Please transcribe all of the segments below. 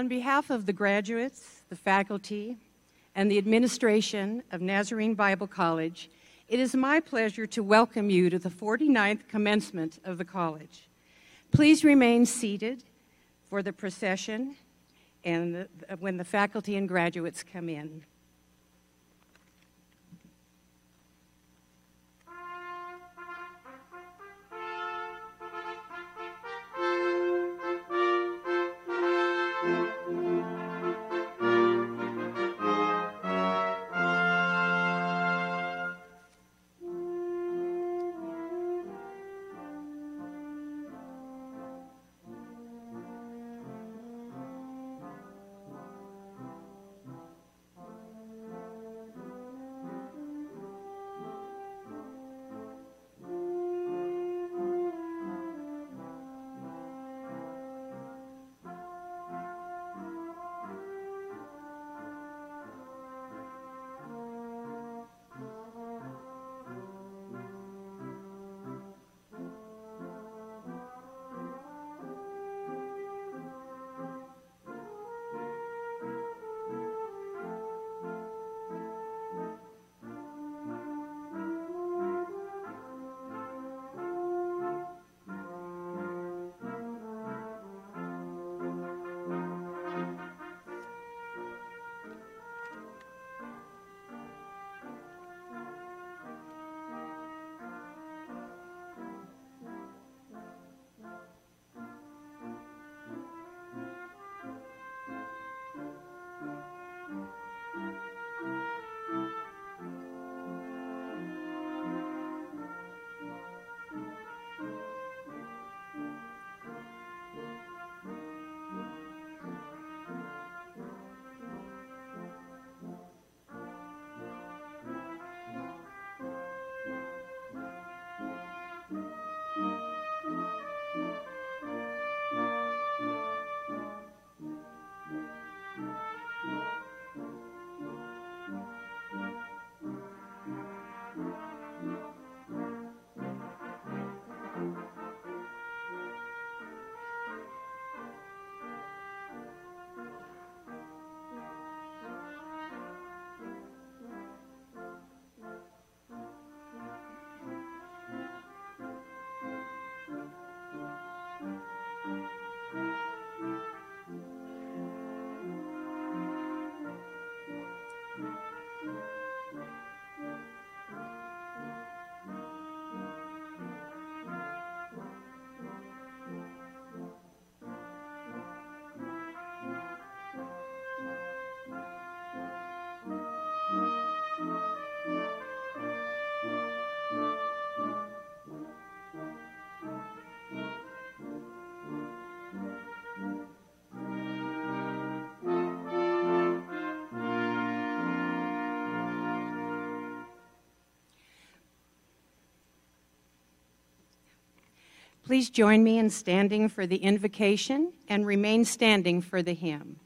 On behalf of the graduates, the faculty, and the administration of Nazarene Bible College, it is my pleasure to welcome you to the 49th commencement of the college. Please remain seated for the procession and the, when the faculty and graduates come in. Bye. Please join me in standing for the invocation and remain standing for the hymn.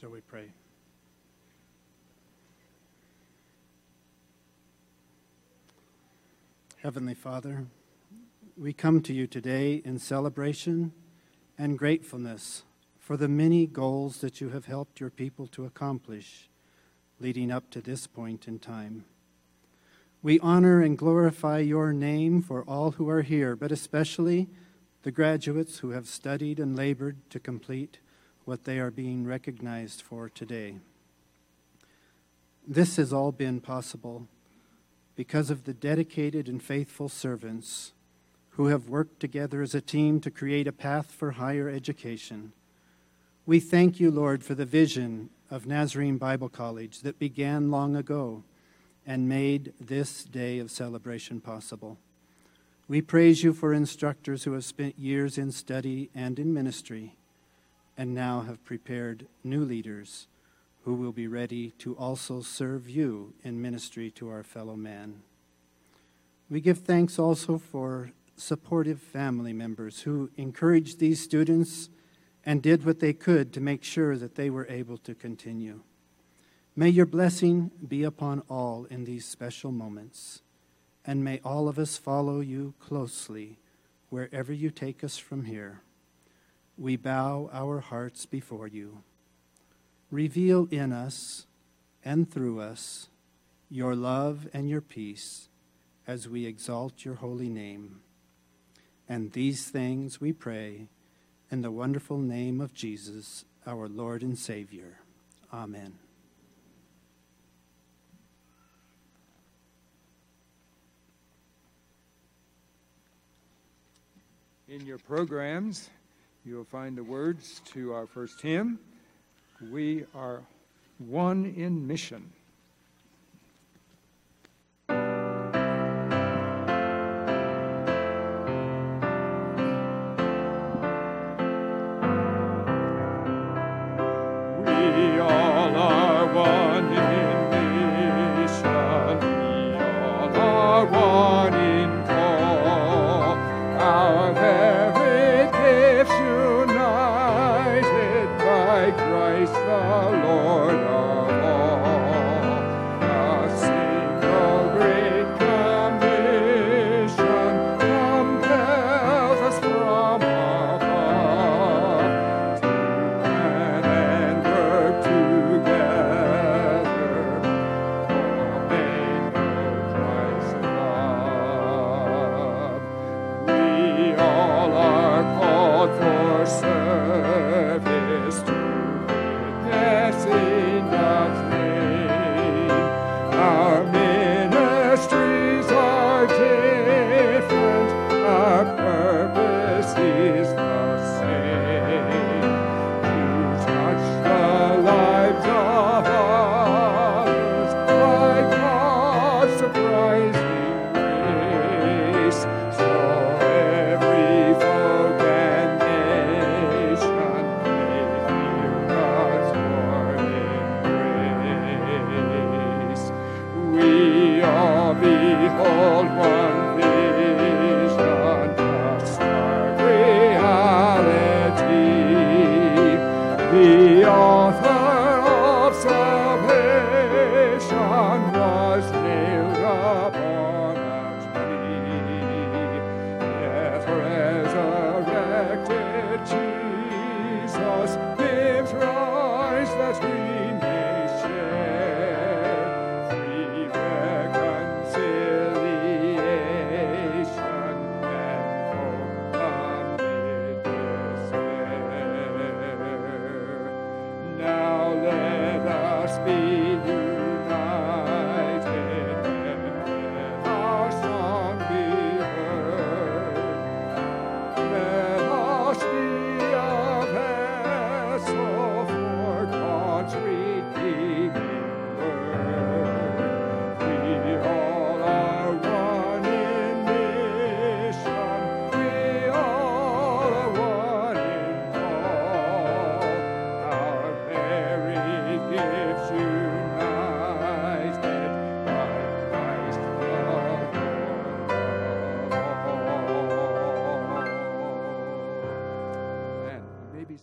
So we pray. Heavenly Father, we come to you today in celebration and gratefulness for the many goals that you have helped your people to accomplish leading up to this point in time. We honor and glorify your name for all who are here, but especially the graduates who have studied and labored to complete what they are being recognized for today. This has all been possible because of the dedicated and faithful servants who have worked together as a team to create a path for higher education. We thank you, Lord, for the vision of Nazarene Bible College that began long ago and made this day of celebration possible. We praise you for instructors who have spent years in study and in ministry and now have prepared new leaders who will be ready to also serve you in ministry to our fellow man. We give thanks also for supportive family members who encouraged these students and did what they could to make sure that they were able to continue. May your blessing be upon all in these special moments, and may all of us follow you closely wherever you take us from here. We bow our hearts before you. Reveal in us and through us your love and your peace as we exalt your holy name. And these things we pray in the wonderful name of Jesus, our Lord and Savior. Amen. In your programs, you'll find the words to our first hymn We are one in mission.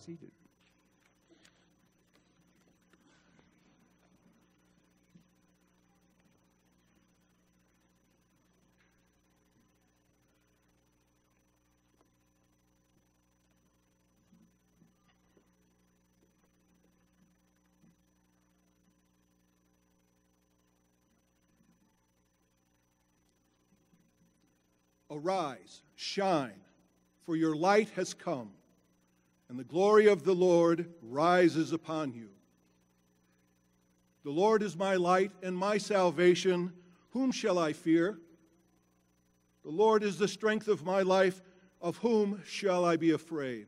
Seated. Arise, shine, for your light has come, and the glory of the Lord rises upon you. The Lord is my light and my salvation. Whom shall I fear? The Lord is the strength of my life. Of whom shall I be afraid?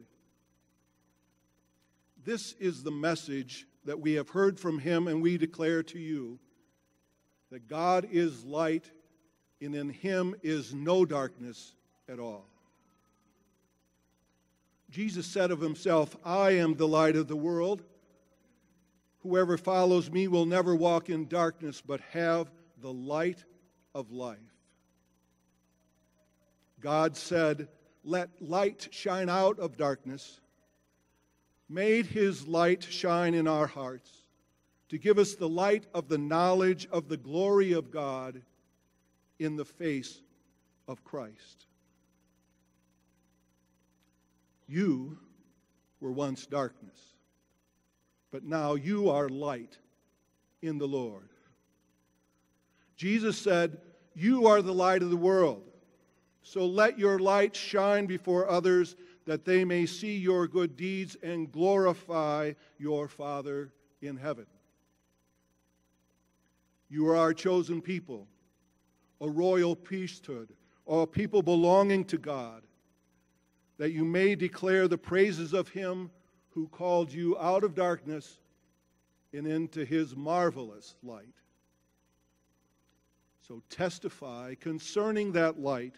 This is the message that we have heard from him, and we declare to you that God is light, and in him is no darkness at all. Jesus said of himself, I am the light of the world. Whoever follows me will never walk in darkness, but have the light of life. God said, Let light shine out of darkness, made his light shine in our hearts to give us the light of the knowledge of the glory of God in the face of Christ. You were once darkness, but now you are light in the Lord. Jesus said, You are the light of the world. So let your light shine before others that they may see your good deeds and glorify your Father in heaven. You are our chosen people, a royal priesthood, or a people belonging to God, that you may declare the praises of him who called you out of darkness and into his marvelous light. So testify concerning that light,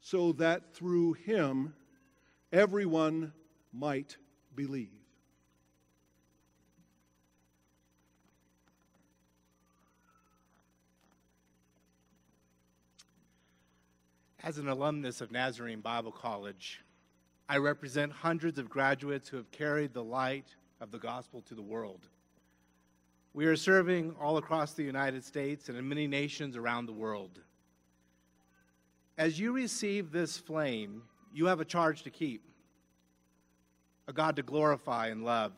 so that through him everyone might believe. As an alumnus of Nazarene Bible College, I represent hundreds of graduates who have carried the light of the gospel to the world. We are serving all across the United States and in many nations around the world. As you receive this flame, you have a charge to keep, a God to glorify and love,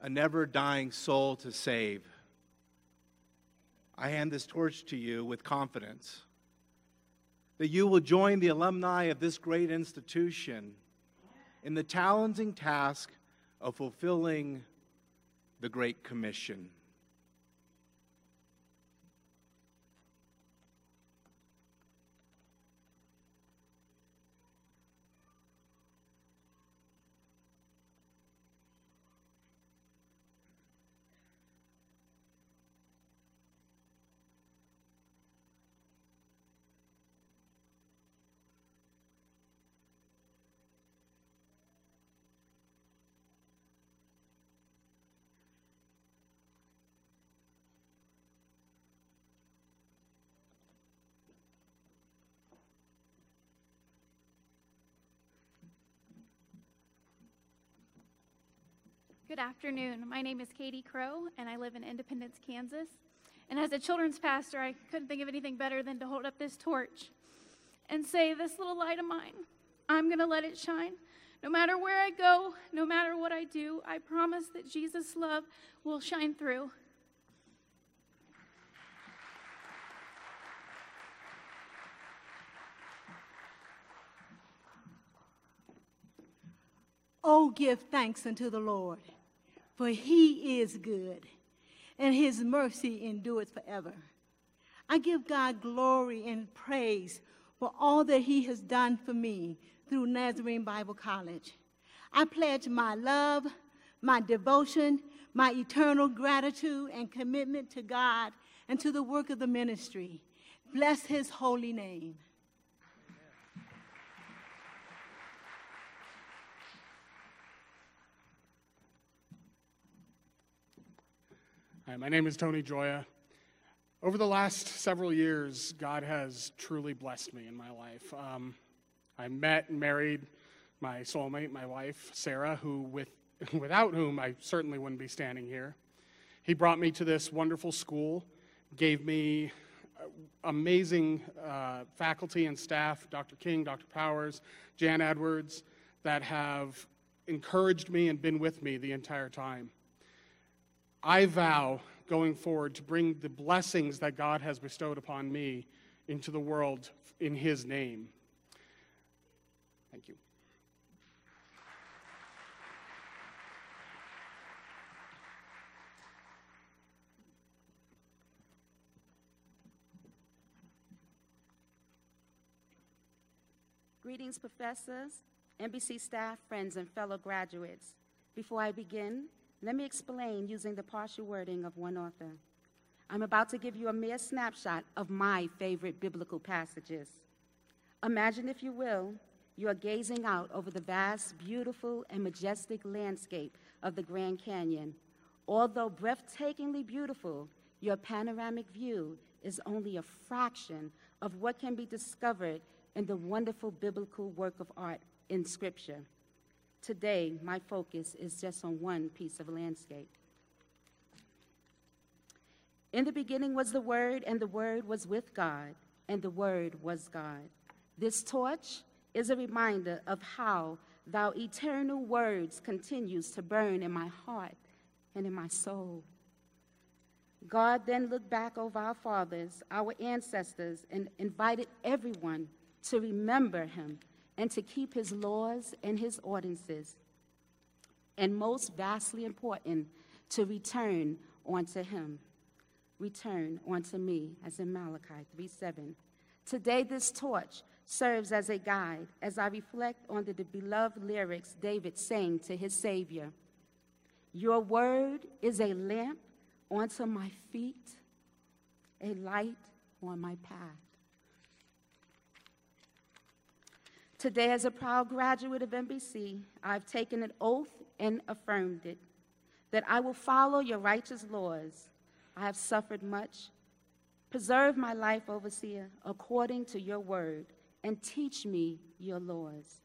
a never dying soul to save. I hand this torch to you with confidence that you will join the alumni of this great institution in the challenging task of fulfilling the Great Commission. Good afternoon. My name is Katie Crow, and I live in Independence, Kansas. And as a children's pastor, I couldn't think of anything better than to hold up this torch and say, This little light of mine, I'm going to let it shine. No matter where I go, no matter what I do, I promise that Jesus' love will shine through. Oh, give thanks unto the Lord, for he is good, and his mercy endures forever. I give God glory and praise for all that he has done for me through Nazarene Bible College. I pledge my love, my devotion, my eternal gratitude and commitment to God and to the work of the ministry. Bless his holy name. Hi, my name is Tony Joya. Over the last several years, God has truly blessed me in my life. Um, I met and married my soulmate, my wife, Sarah, who with, without whom I certainly wouldn't be standing here. He brought me to this wonderful school, gave me uh, amazing uh, faculty and staff, Dr. King, Dr. Powers, Jan Edwards, that have encouraged me and been with me the entire time. I vow going forward to bring the blessings that God has bestowed upon me into the world in His name. Thank you. Greetings, professors, NBC staff, friends, and fellow graduates. Before I begin, let me explain using the partial wording of one author. I'm about to give you a mere snapshot of my favorite biblical passages. Imagine, if you will, you are gazing out over the vast, beautiful, and majestic landscape of the Grand Canyon. Although breathtakingly beautiful, your panoramic view is only a fraction of what can be discovered in the wonderful biblical work of art in Scripture. Today, my focus is just on one piece of landscape. In the beginning was the Word, and the Word was with God, and the Word was God. This torch is a reminder of how thou eternal words continues to burn in my heart and in my soul. God then looked back over our fathers, our ancestors, and invited everyone to remember him and to keep his laws and his ordinances. And most vastly important, to return unto him. Return unto me, as in Malachi 3 7. Today, this torch serves as a guide as I reflect on the beloved lyrics David sang to his Savior. Your word is a lamp unto my feet, a light on my path. Today, as a proud graduate of NBC, I've taken an oath and affirmed it that I will follow your righteous laws. I have suffered much. Preserve my life, overseer, according to your word, and teach me your laws.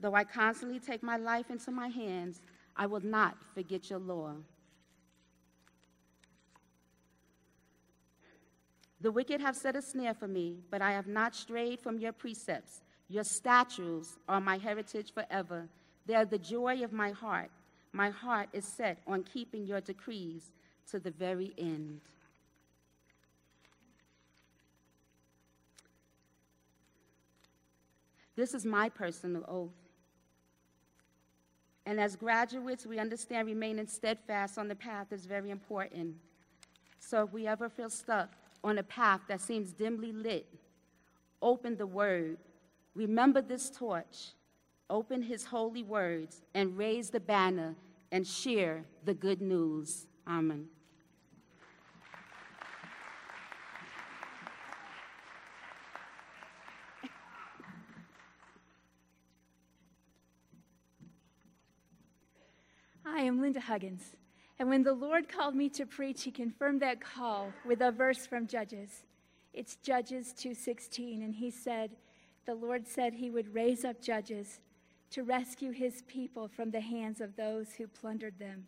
Though I constantly take my life into my hands, I will not forget your law. The wicked have set a snare for me, but I have not strayed from your precepts. Your statutes are my heritage forever. They are the joy of my heart. My heart is set on keeping your decrees to the very end. This is my personal oath. And as graduates, we understand remaining steadfast on the path is very important. So if we ever feel stuck on a path that seems dimly lit, open the Word. Remember this torch. Open His holy words and raise the banner and share the good news. Amen. I am Linda Huggins. And when the Lord called me to preach, he confirmed that call with a verse from Judges. It's Judges 2:16 and he said, the Lord said he would raise up judges to rescue his people from the hands of those who plundered them.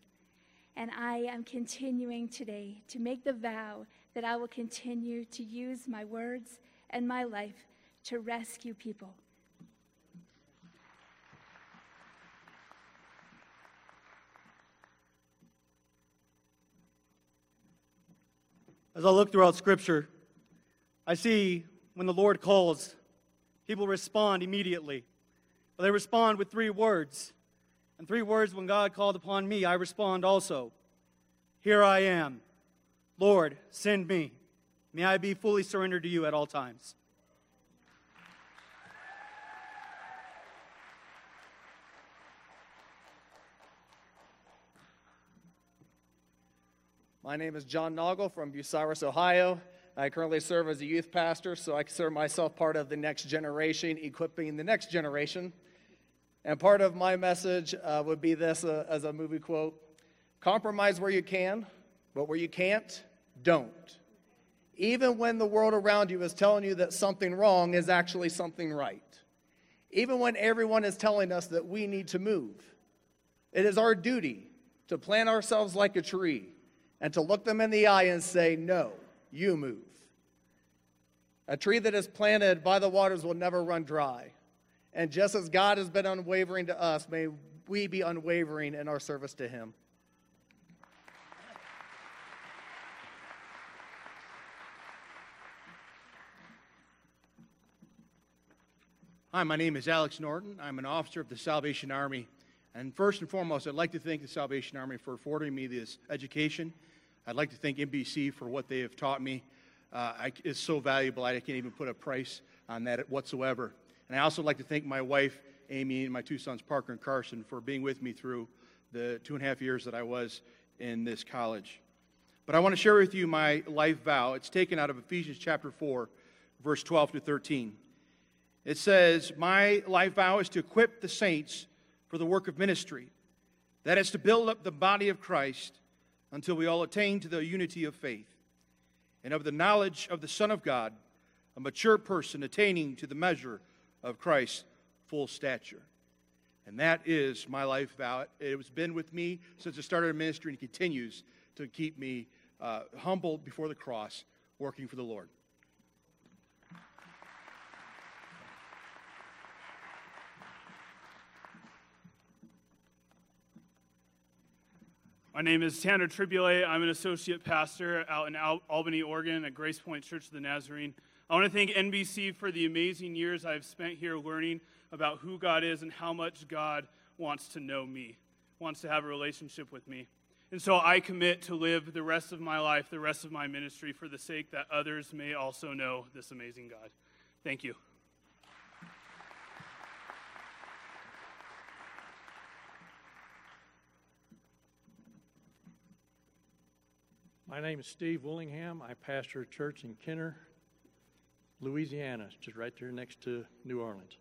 And I am continuing today to make the vow that I will continue to use my words and my life to rescue people. As I look throughout Scripture, I see when the Lord calls, people respond immediately. But they respond with three words. And three words when God called upon me, I respond also. Here I am. Lord, send me. May I be fully surrendered to you at all times. My name is John Noggle from Bucyrus, Ohio. I currently serve as a youth pastor, so I consider myself part of the next generation, equipping the next generation. And part of my message uh, would be this uh, as a movie quote Compromise where you can, but where you can't, don't. Even when the world around you is telling you that something wrong is actually something right. Even when everyone is telling us that we need to move. It is our duty to plant ourselves like a tree and to look them in the eye and say, No, you move. A tree that is planted by the waters will never run dry. And just as God has been unwavering to us, may we be unwavering in our service to Him. Hi, my name is Alex Norton. I'm an officer of the Salvation Army. And first and foremost, I'd like to thank the Salvation Army for affording me this education I'd like to thank NBC for what they have taught me. Uh, I, it's so valuable, I can't even put a price on that whatsoever. And I also like to thank my wife, Amy, and my two sons, Parker and Carson, for being with me through the two and a half years that I was in this college. But I want to share with you my life vow. It's taken out of Ephesians chapter 4, verse 12 to 13. It says, My life vow is to equip the saints for the work of ministry, that is, to build up the body of Christ until we all attain to the unity of faith and of the knowledge of the Son of God, a mature person attaining to the measure of Christ's full stature. And that is my life vow. It has been with me since the start of ministry and continues to keep me uh, humble before the cross, working for the Lord. My name is Tanner Tribule. I'm an associate pastor out in Al- Albany, Oregon at Grace Point Church of the Nazarene. I want to thank NBC for the amazing years I've spent here learning about who God is and how much God wants to know me, wants to have a relationship with me. And so I commit to live the rest of my life, the rest of my ministry, for the sake that others may also know this amazing God. Thank you. My name is Steve Willingham. I pastor a church in Kenner, Louisiana, just right there next to New Orleans.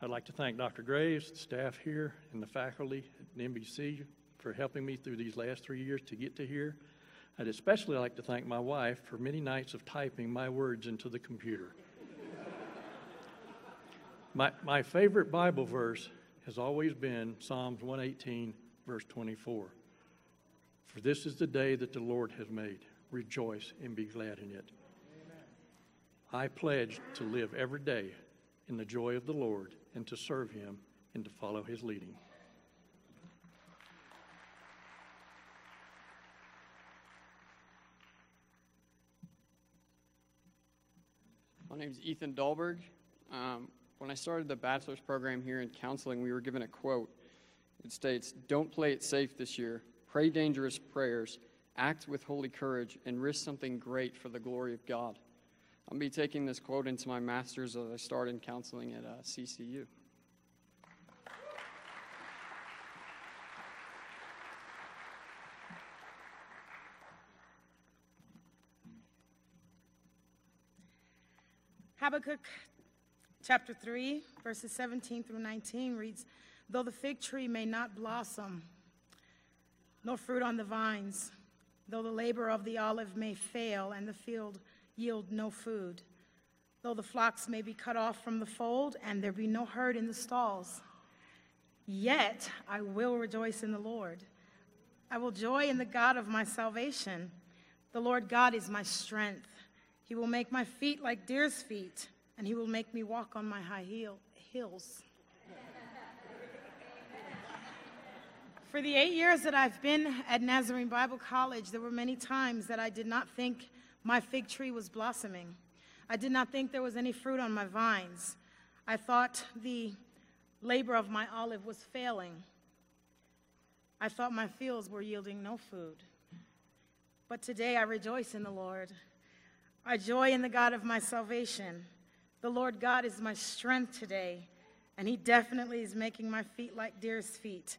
I'd like to thank Dr. Graves, the staff here, and the faculty at NBC for helping me through these last three years to get to here. I'd especially like to thank my wife for many nights of typing my words into the computer. my, my favorite Bible verse has always been Psalms 118, verse 24. For this is the day that the Lord has made. Rejoice and be glad in it. I pledge to live every day in the joy of the Lord and to serve Him and to follow His leading. My name is Ethan Dahlberg. Um, when I started the bachelor's program here in counseling, we were given a quote. It states, Don't play it safe this year. Pray dangerous prayers, act with holy courage, and risk something great for the glory of God. I'll be taking this quote into my master's as I start in counseling at uh, CCU. Habakkuk chapter 3, verses 17 through 19 reads Though the fig tree may not blossom, nor fruit on the vines, though the labor of the olive may fail and the field yield no food, though the flocks may be cut off from the fold and there be no herd in the stalls, yet I will rejoice in the Lord. I will joy in the God of my salvation. The Lord God is my strength. He will make my feet like deer's feet, and he will make me walk on my high heel, hills. For the eight years that I've been at Nazarene Bible College, there were many times that I did not think my fig tree was blossoming. I did not think there was any fruit on my vines. I thought the labor of my olive was failing. I thought my fields were yielding no food. But today I rejoice in the Lord. I joy in the God of my salvation. The Lord God is my strength today, and He definitely is making my feet like deer's feet,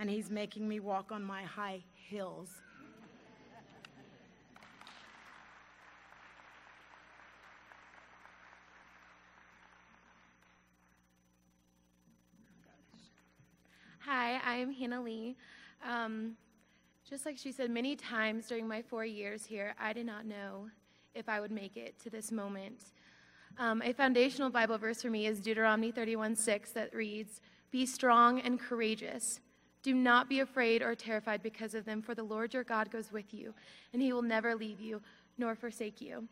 and He's making me walk on my high hills. Hi, I'm Hannah Lee. Um, just like she said, many times during my four years here, I did not know if I would make it to this moment. Um, a foundational Bible verse for me is Deuteronomy 31 6 that reads, Be strong and courageous. Do not be afraid or terrified because of them, for the Lord your God goes with you, and he will never leave you nor forsake you.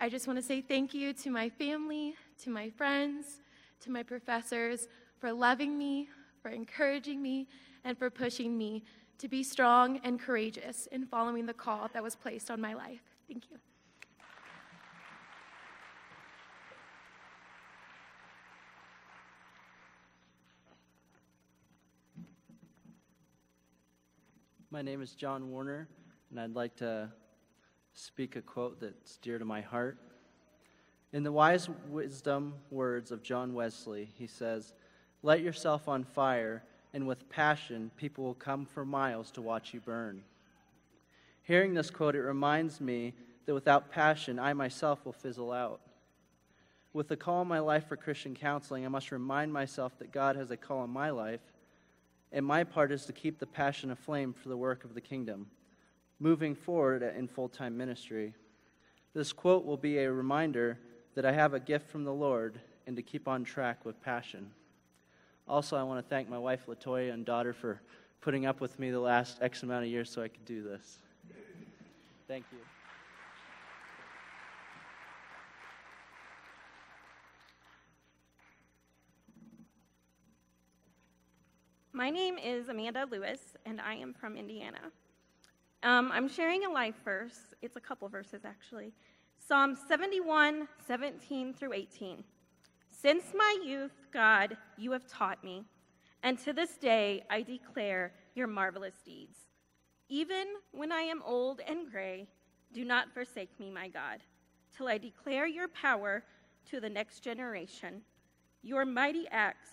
I just want to say thank you to my family, to my friends, to my professors for loving me, for encouraging me, and for pushing me to be strong and courageous in following the call that was placed on my life. Thank you. My name is John Warner, and I'd like to speak a quote that's dear to my heart. In the wise wisdom words of John Wesley, he says, Let yourself on fire, and with passion, people will come for miles to watch you burn. Hearing this quote, it reminds me that without passion, I myself will fizzle out. With the call in my life for Christian counseling, I must remind myself that God has a call in my life and my part is to keep the passion aflame for the work of the kingdom, moving forward in full time ministry. This quote will be a reminder that I have a gift from the Lord and to keep on track with passion. Also, I want to thank my wife, Latoya, and daughter for putting up with me the last X amount of years so I could do this. Thank you. My name is Amanda Lewis, and I am from Indiana. Um, I'm sharing a life verse. It's a couple verses, actually. Psalm 71, 17 through 18. Since my youth, God, you have taught me, and to this day I declare your marvelous deeds. Even when I am old and gray, do not forsake me, my God, till I declare your power to the next generation, your mighty acts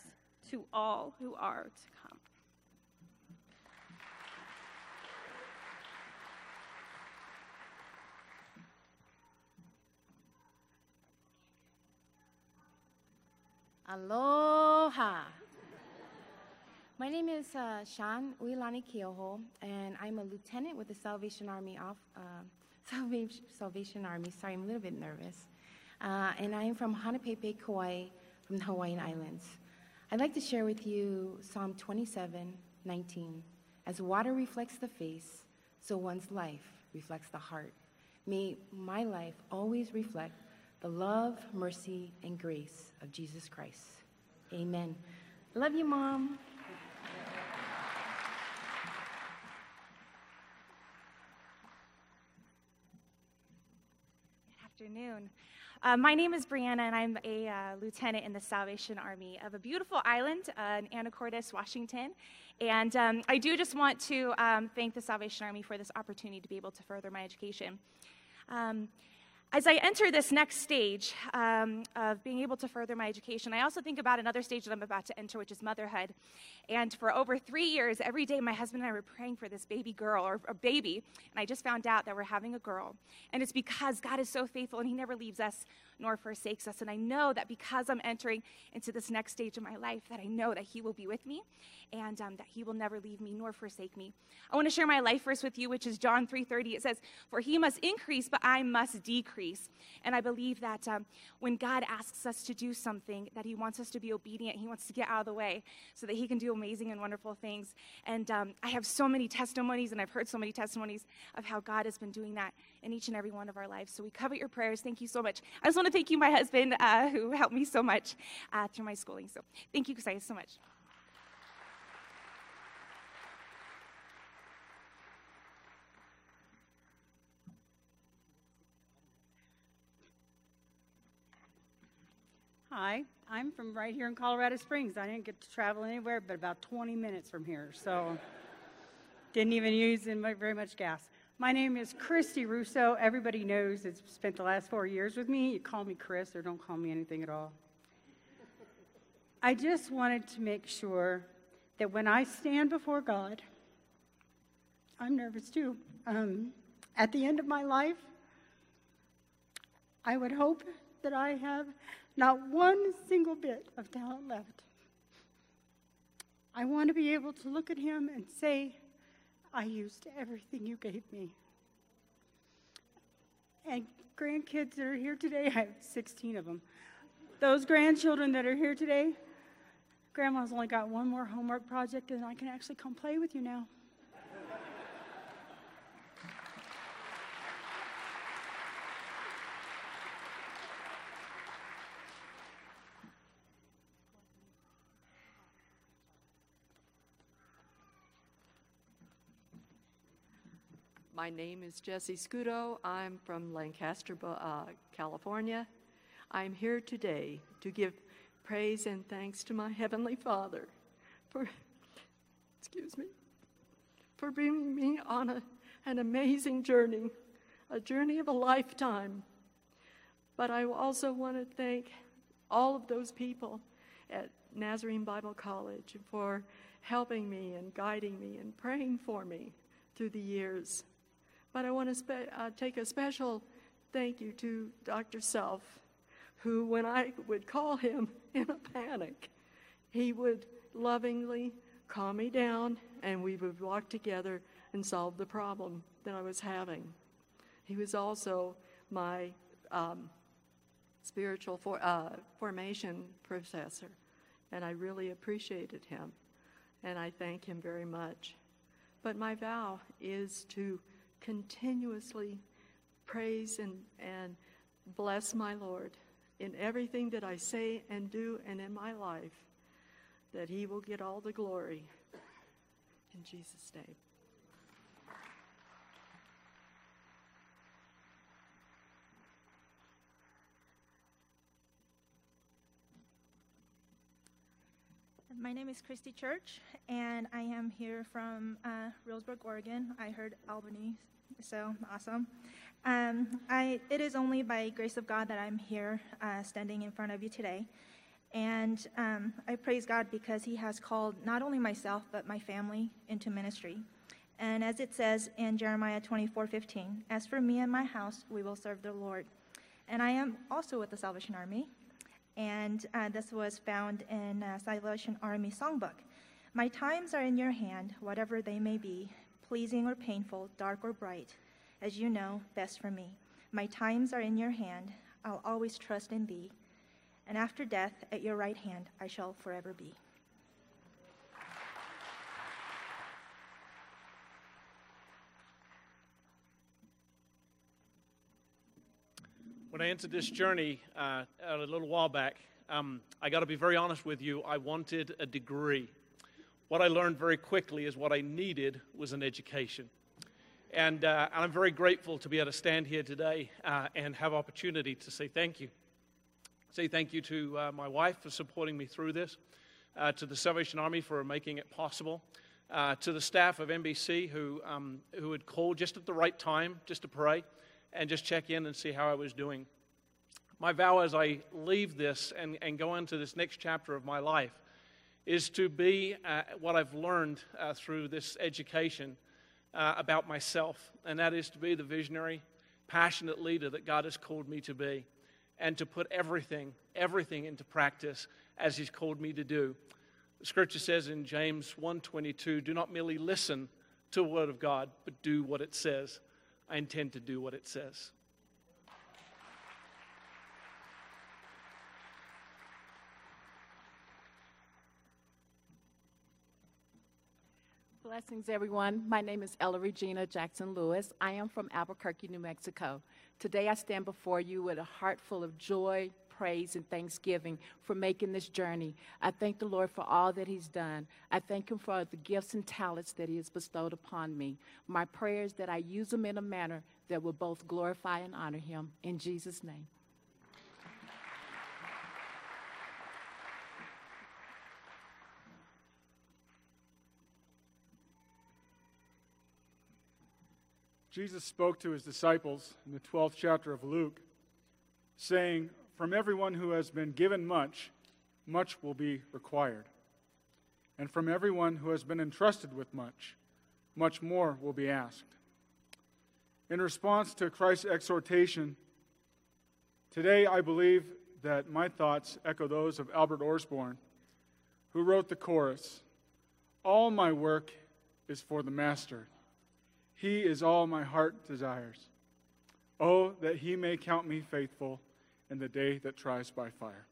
to all who are to come. Aloha. My name is uh, Sean Uilani Kioho, and I'm a lieutenant with the Salvation Army off, uh, Salvation, Salvation Army. Sorry, I'm a little bit nervous. Uh, and I'm from Hanapepe, Kauai, from the Hawaiian Islands. I'd like to share with you Psalm 27, 19. As water reflects the face, so one's life reflects the heart. May my life always reflect the love, mercy, and grace of Jesus Christ. Amen. Love you, Mom. Good afternoon. Uh, my name is Brianna, and I'm a uh, lieutenant in the Salvation Army of a beautiful island uh, in Anacortes, Washington. And um, I do just want to um, thank the Salvation Army for this opportunity to be able to further my education. Um, as I enter this next stage um, of being able to further my education, I also think about another stage that I'm about to enter, which is motherhood. And for over three years, every day, my husband and I were praying for this baby girl or a baby. And I just found out that we're having a girl. And it's because God is so faithful and He never leaves us nor forsakes us. And I know that because I'm entering into this next stage of my life, that I know that He will be with me and um, that He will never leave me nor forsake me. I want to share my life verse with you, which is John 3:30. It says, "For He must increase, but I must decrease." And I believe that um, when God asks us to do something, that He wants us to be obedient. He wants to get out of the way so that He can do amazing and wonderful things. And um, I have so many testimonies, and I've heard so many testimonies of how God has been doing that in each and every one of our lives. So we covet your prayers. Thank you so much. I just want to thank you, my husband, uh, who helped me so much uh, through my schooling. So thank you guys so much. Hi, I'm from right here in Colorado Springs. I didn't get to travel anywhere but about 20 minutes from here, so didn't even use very much gas. My name is Christy Russo. Everybody knows it's spent the last four years with me. You call me Chris or don't call me anything at all. I just wanted to make sure that when I stand before God, I'm nervous too. Um, at the end of my life, I would hope that I have not one single bit of talent left. I want to be able to look at him and say, I used everything you gave me. And grandkids that are here today, I have 16 of them. Those grandchildren that are here today, Grandma's only got one more homework project, and I can actually come play with you now. My name is Jessie Scudo. I'm from Lancaster, uh, California. I'm here today to give praise and thanks to my Heavenly Father for, excuse me, for bringing me on a, an amazing journey, a journey of a lifetime. But I also want to thank all of those people at Nazarene Bible College for helping me and guiding me and praying for me through the years. But I want to spe- uh, take a special thank you to Dr. Self, who, when I would call him in a panic, he would lovingly calm me down and we would walk together and solve the problem that I was having. He was also my um, spiritual for, uh, formation professor, and I really appreciated him, and I thank him very much. But my vow is to continuously praise and, and bless my Lord in everything that I say and do and in my life, that He will get all the glory. In Jesus' name. My name is Christy Church, and I am here from uh, Roseburg, Oregon. I heard Albany, so awesome. Um, I, it is only by grace of God that I'm here uh, standing in front of you today. And um, I praise God because He has called not only myself, but my family into ministry. And as it says in Jeremiah 24 15, as for me and my house, we will serve the Lord. And I am also with the Salvation Army, and uh, this was found in uh, Salvation Army Songbook. My times are in your hand, whatever they may be, pleasing or painful, dark or bright, as you know best for me. My times are in your hand, I'll always trust in thee, and after death, at your right hand, I shall forever be. When I entered this journey uh, a little while back, um, I got to be very honest with you, I wanted a degree. What I learned very quickly is what I needed was an education. And, uh, and I'm very grateful to be able to stand here today uh, and have opportunity to say thank you. Say thank you to uh, my wife for supporting me through this, uh, to the Salvation Army for making it possible, uh, to the staff of NBC who, um, who had called just at the right time just to pray and just check in and see how I was doing. My vow as I leave this and, and go into this next chapter of my life is to be uh, what I've learned uh, through this education uh, about myself, and that is to be the visionary, passionate leader that God has called me to be, and to put everything, everything into practice as He's called me to do. The scripture says in James 1:22, "Do not merely listen to the word of God, but do what it says." I intend to do what it says. Blessings, everyone. My name is Ella Regina Jackson Lewis. I am from Albuquerque, New Mexico. Today I stand before you with a heart full of joy, praise, and thanksgiving for making this journey. I thank the Lord for all that He's done. I thank Him for the gifts and talents that He has bestowed upon me. My prayer is that I use them in a manner that will both glorify and honor Him. In Jesus' name. Jesus spoke to his disciples in the 12th chapter of Luke, saying, From everyone who has been given much, much will be required. And from everyone who has been entrusted with much, much more will be asked. In response to Christ's exhortation, today I believe that my thoughts echo those of Albert Orsborn, who wrote the chorus All my work is for the Master. He is all my heart desires. Oh, that he may count me faithful in the day that tries by fire.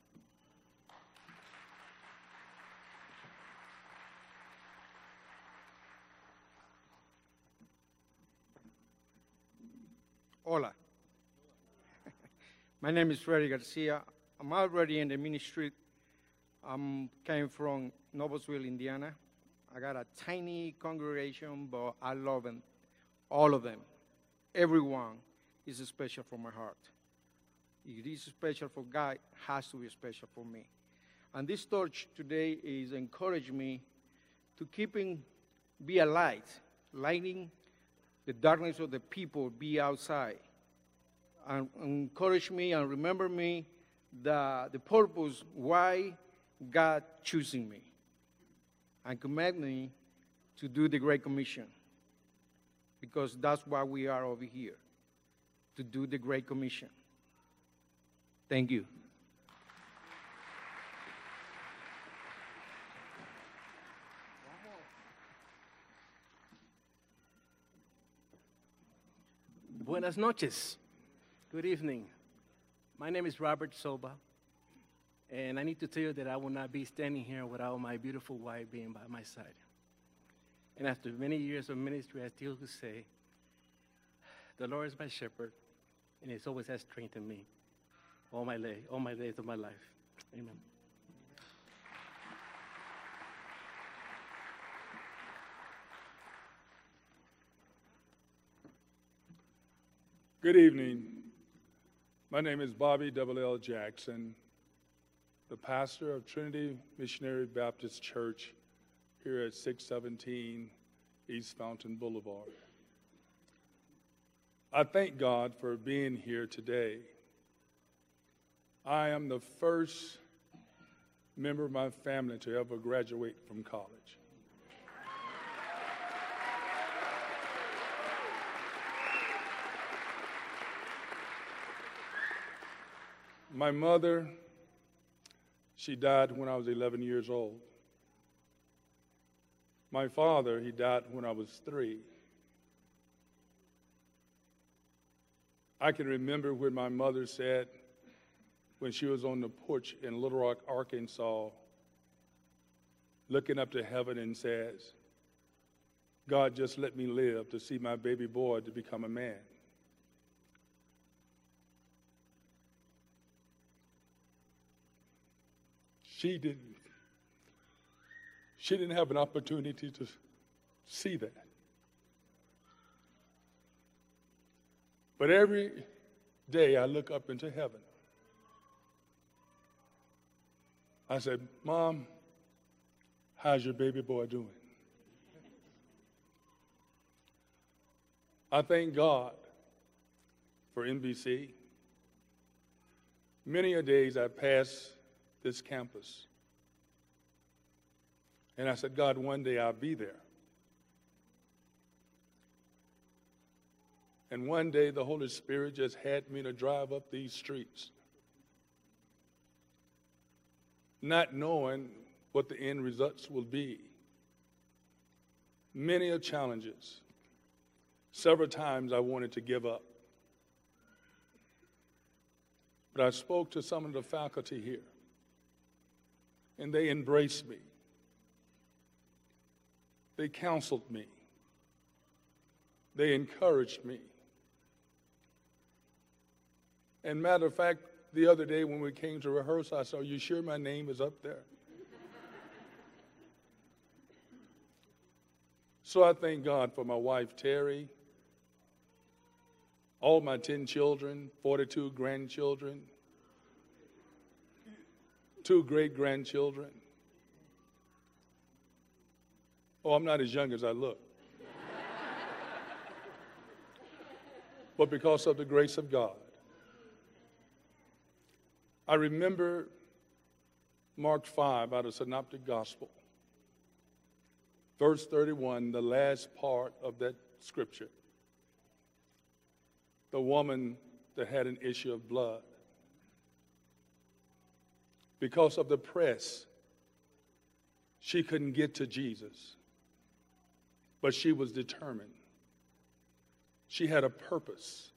Hola. My name is Freddy Garcia. I'm already in the ministry. I'm came from Noblesville, Indiana. I got a tiny congregation, but I love them, all of them. Everyone is special for my heart. If it is special for God, has to be special for me. And this torch today is encouraging me to keeping be a light, lighting the darkness of the people be outside. And encourage me and remember me the, the purpose why God choosing me. And command me to do the Great Commission. Because that's why we are over here. To do the Great Commission. Thank you. Buenas noches. Good evening. My name is Robert Soba, and I need to tell you that I will not be standing here without my beautiful wife being by my side. And after many years of ministry, I still say, The Lord is my shepherd, and He's always has strengthened me all my, day, all my days of my life. Amen. Good evening. My name is Bobby W. L. Jackson, the pastor of Trinity Missionary Baptist Church here at 617 East Fountain Boulevard. I thank God for being here today. I am the first member of my family to ever graduate from college. My mother, she died when I was 11 years old. My father, he died when I was three. I can remember when my mother said, when she was on the porch in Little Rock, Arkansas, looking up to heaven and says, God just let me live to see my baby boy to become a man. She didn't. She didn't have an opportunity to see that. But every day I look up into heaven. I said, Mom, how's your baby boy doing? I thank God for NBC. Many a days I pass this campus. And I said, God, one day I'll be there. And one day the Holy Spirit just had me to drive up these streets, not knowing what the end results will be. Many are challenges. Several times I wanted to give up. But I spoke to some of the faculty here, and they embraced me. They counseled me. They encouraged me. And matter of fact, the other day when we came to rehearse, I Are you sure my name is up there? so I thank God for my wife, Terry, all my 10 children, 42 grandchildren, two great grandchildren. Oh, I'm not as young as I look. but because of the grace of God, I remember Mark 5 out of Synoptic Gospel, verse 31, the last part of that scripture. The woman that had an issue of blood. Because of the press, she couldn't get to Jesus, but she was determined. She had a purpose.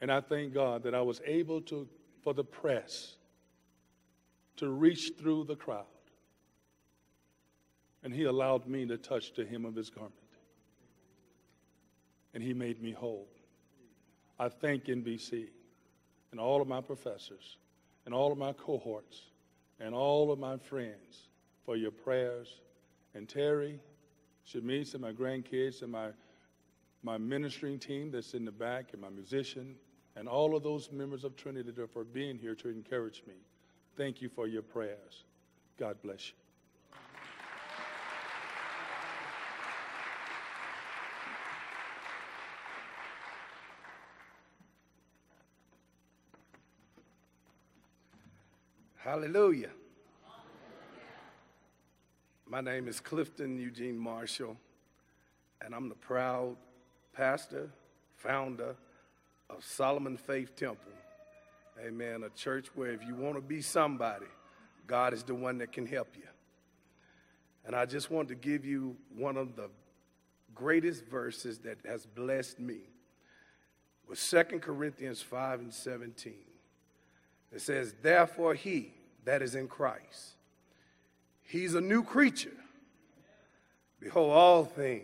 And I thank God that I was able to, for the press, to reach through the crowd. And He allowed me to touch the hem of His garment. And He made me whole. I thank NBC and all of my professors and all of my cohorts and all of my friends for your prayers. And Terry, Shamise, and my grandkids, and my, my ministering team that's in the back, and my musician, and all of those members of Trinity for being here to encourage me. Thank you for your prayers. God bless you. Hallelujah. My name is Clifton Eugene Marshall, and I'm the proud pastor, founder of Solomon Faith Temple. Amen. A church where if you want to be somebody, God is the one that can help you. And I just want to give you one of the greatest verses that has blessed me with 2 Corinthians 5 and 17. It says, Therefore, he that is in Christ, he's a new creature. Behold, all things,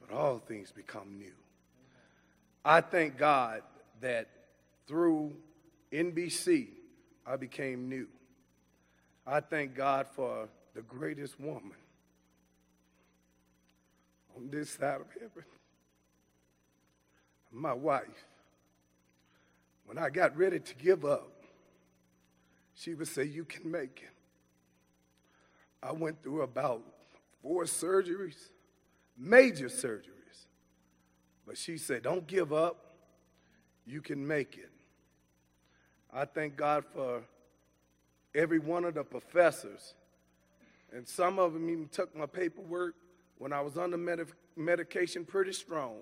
but all things become new. I thank God that through NBC, I became new. I thank God for the greatest woman on this side of heaven, my wife. When I got ready to give up, she would say, You can make it. I went through about four surgeries, major surgeries. But she said, Don't give up. You can make it. I thank God for every one of the professors. And some of them even took my paperwork when I was under med- medication pretty strong.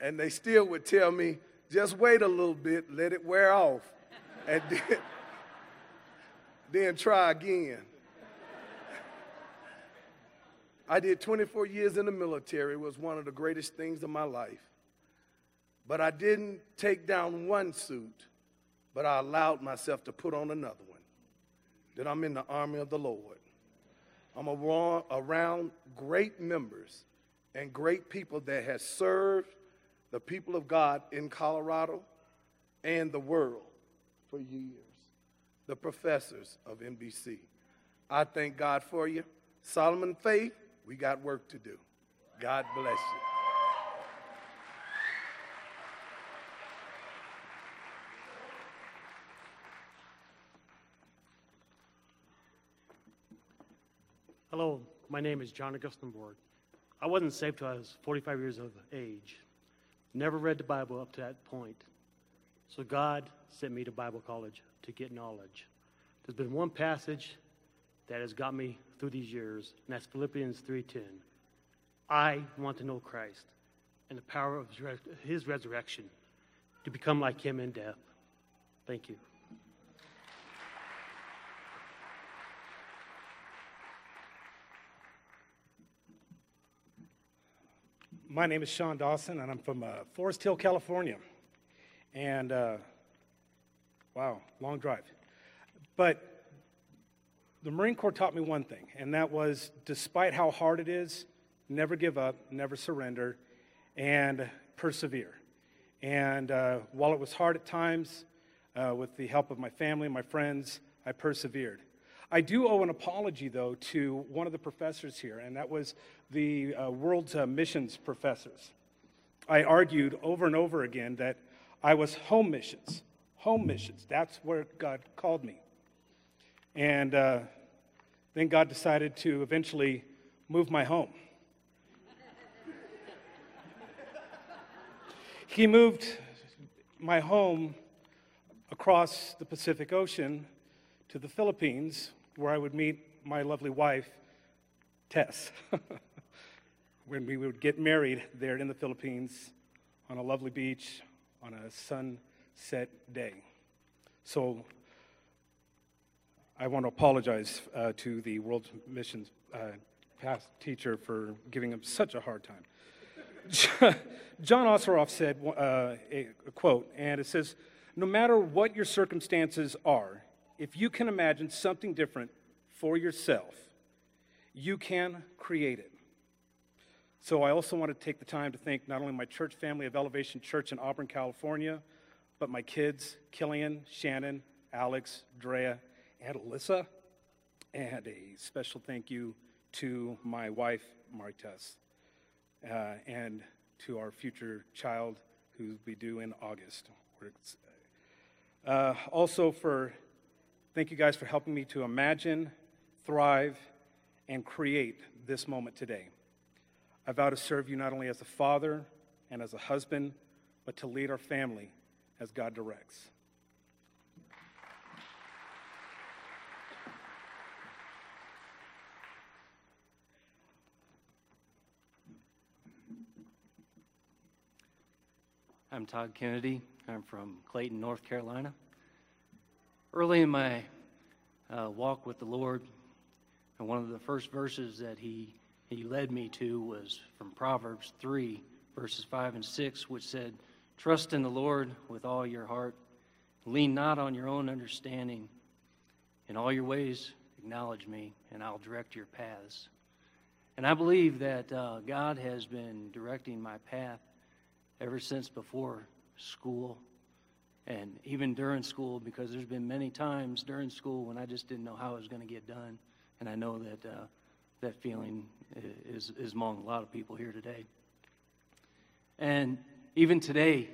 and they still would tell me, just wait a little bit, let it wear off, and then, then try again. I did 24 years in the military. It was one of the greatest things of my life. But I didn't take down one suit, but I allowed myself to put on another one. That I'm in the army of the Lord. I'm around great members and great people that has served the people of God in Colorado and the world for years. The professors of NBC. I thank God for you. Solomon Faith, we got work to do. God bless you. Hello, my name is John Augustine Borg. I wasn't saved till I was 45 years of age. Never read the Bible up to that point. So God sent me to Bible college to get knowledge. There's been one passage that has got me through these years, and that's Philippians 3:10. I want to know Christ and the power of his resurrection to become like him in death. Thank you. My name is Sean Dawson, and I'm from uh, Forest Hill, California. And uh, wow, long drive. But the Marine Corps taught me one thing, and that was despite how hard it is, never give up, never surrender, and persevere. And uh, while it was hard at times, uh, with the help of my family my friends, I persevered. I do owe an apology, though, to one of the professors here, and that was the uh, world's uh, missions professors. I argued over and over again that I was home missions. Home missions. That's where God called me. And uh, then God decided to eventually move my home. he moved my home across the Pacific Ocean to the Philippines, where I would meet my lovely wife, Tess, when we would get married there in the Philippines on a lovely beach on a sunset day. So I want to apologize uh, to the World Missions uh, past teacher for giving him such a hard time. John Assaraf said uh, a quote, and it says, No matter what your circumstances are, if you can imagine something different for yourself, you can create it. So I also want to take the time to thank not only my church family of Elevation Church in Auburn, California, but my kids, Killian, Shannon, Alex, Drea, and Alyssa. And a special thank you to my wife, Marites, uh, and to our future child who be due in August. Uh, also, for thank you guys for helping me to imagine, thrive, and create this moment today. I vow to serve you not only as a father and as a husband, but to lead our family as God directs. I'm Todd Kennedy. I'm from Clayton, North Carolina. Early in my uh, walk with the Lord, and one of the first verses that he, he led me to was from Proverbs 3, verses 5 and 6, which said, Trust in the Lord with all your heart, lean not on your own understanding. In all your ways, acknowledge me, and I'll direct your paths. And I believe that uh, God has been directing my path ever since before school and even during school because there's been many times during school when I just didn't know how it was going to get done. And I know that uh, that feeling is, is among a lot of people here today. And even today,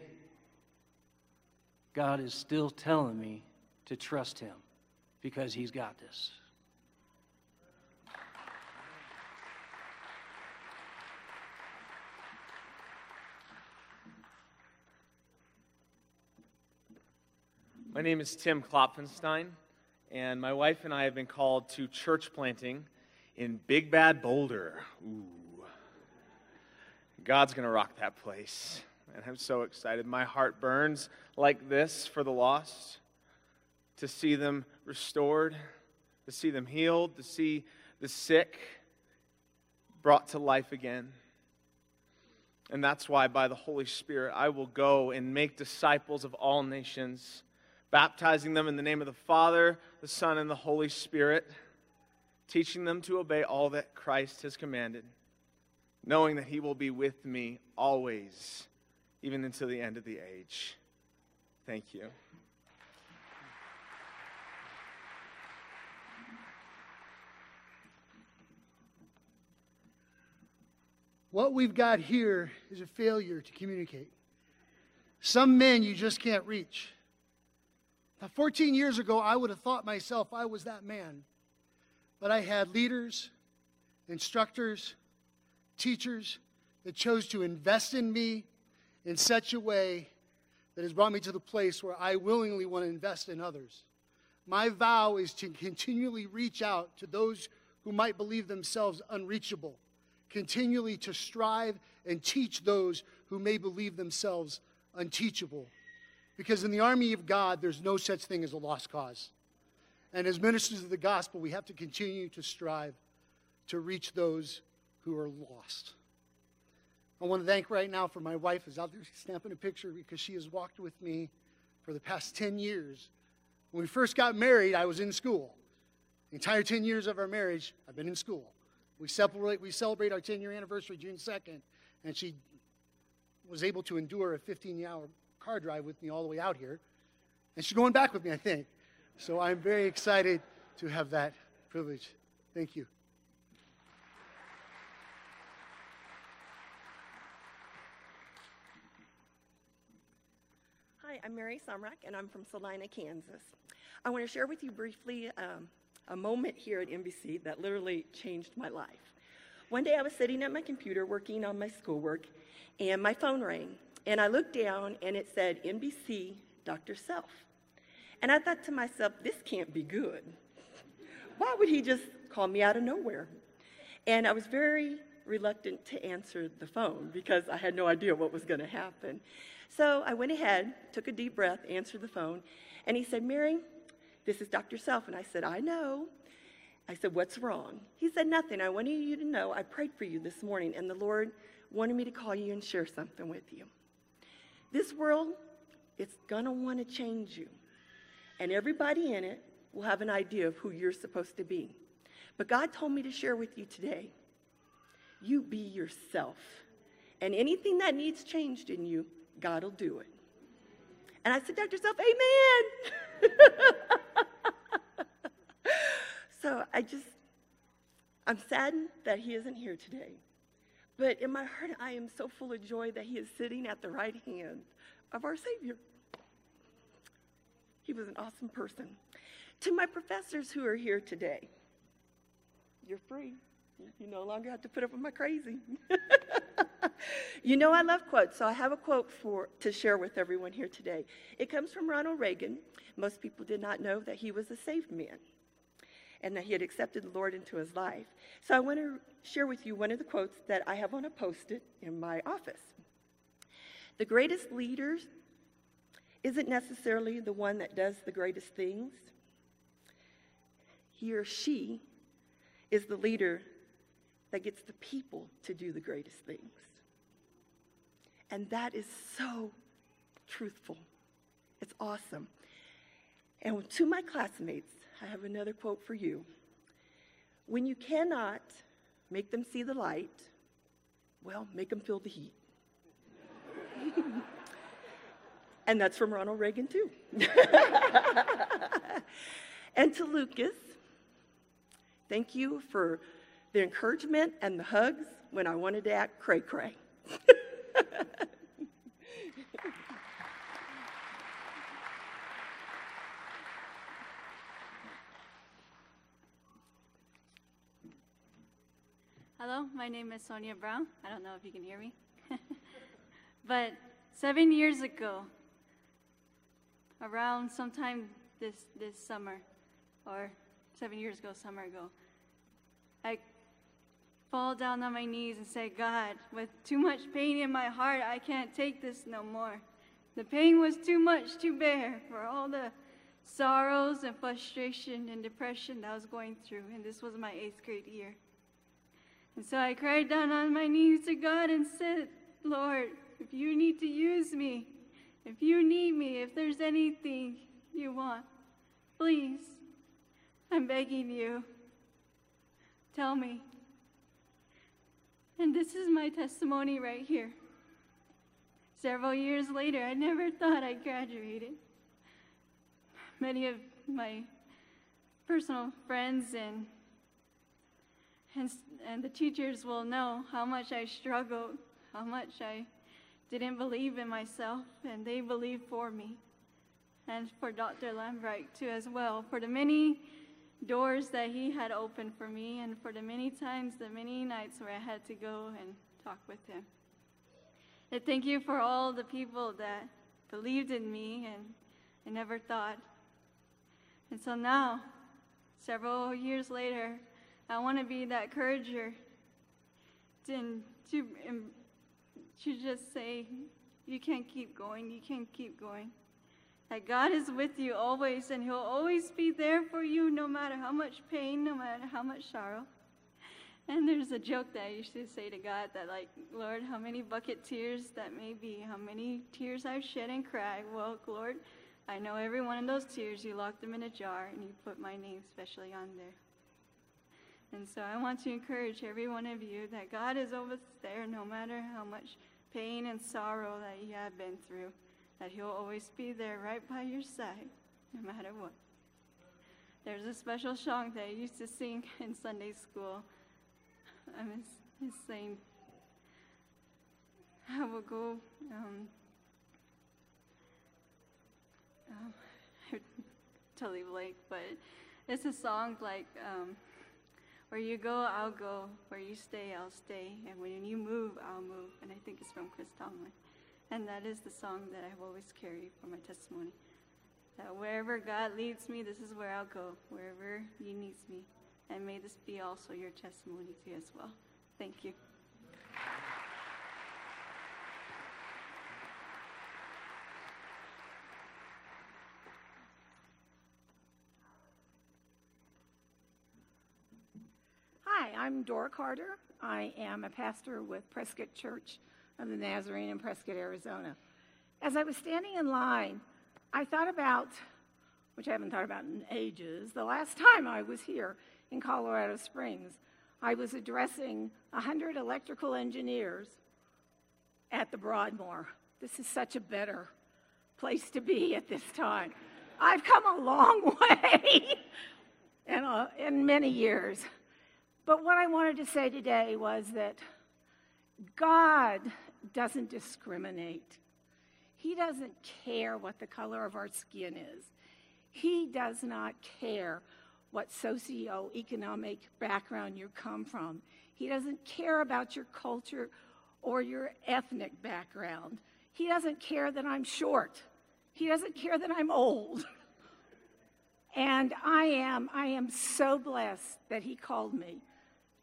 God is still telling me to trust Him because He's got this. My name is Tim Klopfenstein, and my wife and I have been called to church planting in Big Bad Boulder. Ooh. God's going to rock that place. And I'm so excited. My heart burns like this for the lost to see them restored, to see them healed, to see the sick brought to life again. And that's why, by the Holy Spirit, I will go and make disciples of all nations, baptizing them in the name of the Father, the Son, and the Holy Spirit, teaching them to obey all that Christ has commanded, knowing that He will be with me always, even until the end of the age. Thank you. What we've got here is a failure to communicate. Some men you just can't reach. Now, 14 years ago, I would have thought myself I was that man. But I had leaders, instructors, teachers that chose to invest in me in such a way that has brought me to the place where I willingly want to invest in others. My vow is to continually reach out to those who might believe themselves unreachable continually to strive and teach those who may believe themselves unteachable. Because in the army of God, there's no such thing as a lost cause. And as ministers of the gospel, we have to continue to strive to reach those who are lost. I want to thank right now for my wife who's out there snapping a picture because she has walked with me for the past 10 years. When we first got married, I was in school. The entire 10 years of our marriage, I've been in school. We celebrate, we celebrate our 10 year anniversary June 2nd, and she was able to endure a 15 hour car drive with me all the way out here. And she's going back with me, I think. So I'm very excited to have that privilege. Thank you. Hi, I'm Mary Sumrock, and I'm from Salina, Kansas. I want to share with you briefly um, a moment here at NBC that literally changed my life. One day I was sitting at my computer working on my schoolwork, and my phone rang. And I looked down, and it said, NBC, Dr. Self. And I thought to myself, this can't be good. Why would he just call me out of nowhere? And I was very reluctant to answer the phone because I had no idea what was going to happen. So I went ahead, took a deep breath, answered the phone, and he said, Mary, this is Dr. Self. And I said, I know. I said, What's wrong? He said, Nothing. I wanted you to know I prayed for you this morning, and the Lord wanted me to call you and share something with you. This world, it's going to want to change you. And everybody in it will have an idea of who you're supposed to be. But God told me to share with you today you be yourself. And anything that needs changed in you, God will do it. And I said, Dr. Self, amen. so I just, I'm saddened that he isn't here today. But in my heart, I am so full of joy that he is sitting at the right hand of our Savior. He was an awesome person. To my professors who are here today, you're free. You no longer have to put up with my crazy. you know I love quotes, so I have a quote for to share with everyone here today. It comes from Ronald Reagan. Most people did not know that he was a saved man and that he had accepted the Lord into his life. So I want to share with you one of the quotes that I have on a post-it in my office. The greatest leader isn't necessarily the one that does the greatest things. He or she is the leader that gets the people to do the greatest things. And that is so truthful. It's awesome. And to my classmates, I have another quote for you. When you cannot make them see the light, well, make them feel the heat. and that's from Ronald Reagan, too. and to Lucas, thank you for the encouragement and the hugs when I wanted to act cray cray. Hello, my name is Sonia Brown. I don't know if you can hear me. but seven years ago, around sometime this, this summer, or seven years ago, summer ago, I fall down on my knees and say, God, with too much pain in my heart, I can't take this no more. The pain was too much to bear for all the sorrows and frustration and depression that I was going through, and this was my eighth grade year. And so I cried down on my knees to God and said, Lord, if you need to use me, if you need me, if there's anything you want, please, I'm begging you, tell me. And this is my testimony right here. Several years later, I never thought I graduated. Many of my personal friends and and, and the teachers will know how much I struggled, how much I didn't believe in myself, and they believed for me. And for Dr. Lambright, too, as well, for the many doors that he had opened for me, and for the many times, the many nights where I had to go and talk with him. And thank you for all the people that believed in me and I never thought. And so now, several years later, I want to be that encourager to, to, um, just say, you can't keep going, you can't keep going. That God is with you always, and He'll always be there for you no matter how much pain, no matter how much sorrow. And there's a joke that I used to say to God that, like, Lord, how many bucket tears that may be, how many tears I've shed and cried. Well, Lord, I know every one of those tears, you locked them in a jar and you put my name specially on there. And so I want to encourage every one of you that God is always there no matter how much pain and sorrow that you have been through, that He'll always be there right by your side, no matter what. There's a special song that I used to sing in Sunday school. I'm just saying, I will go. Um, um, totally blank, but it's a song like. Um, where you go, I'll go. Where you stay, I'll stay. And when you move, I'll move. And I think it's from Chris Tomlin. And that is the song that I've always carried for my testimony. That wherever God leads me, this is where I'll go. Wherever He needs me. And may this be also your testimony too as well. Thank you. Hi, I'm Dora Carter. I am a pastor with Prescott Church of the Nazarene in Prescott, Arizona. As I was standing in line, I thought about, which I haven't thought about in ages, the last time I was here in Colorado Springs. I was addressing 100 electrical engineers at the Broadmoor. This is such a better place to be at this time. I've come a long way in, a, in many years. But what I wanted to say today was that God doesn't discriminate. He doesn't care what the color of our skin is. He does not care what socioeconomic background you come from. He doesn't care about your culture or your ethnic background. He doesn't care that I'm short. He doesn't care that I'm old. and I am I am so blessed that he called me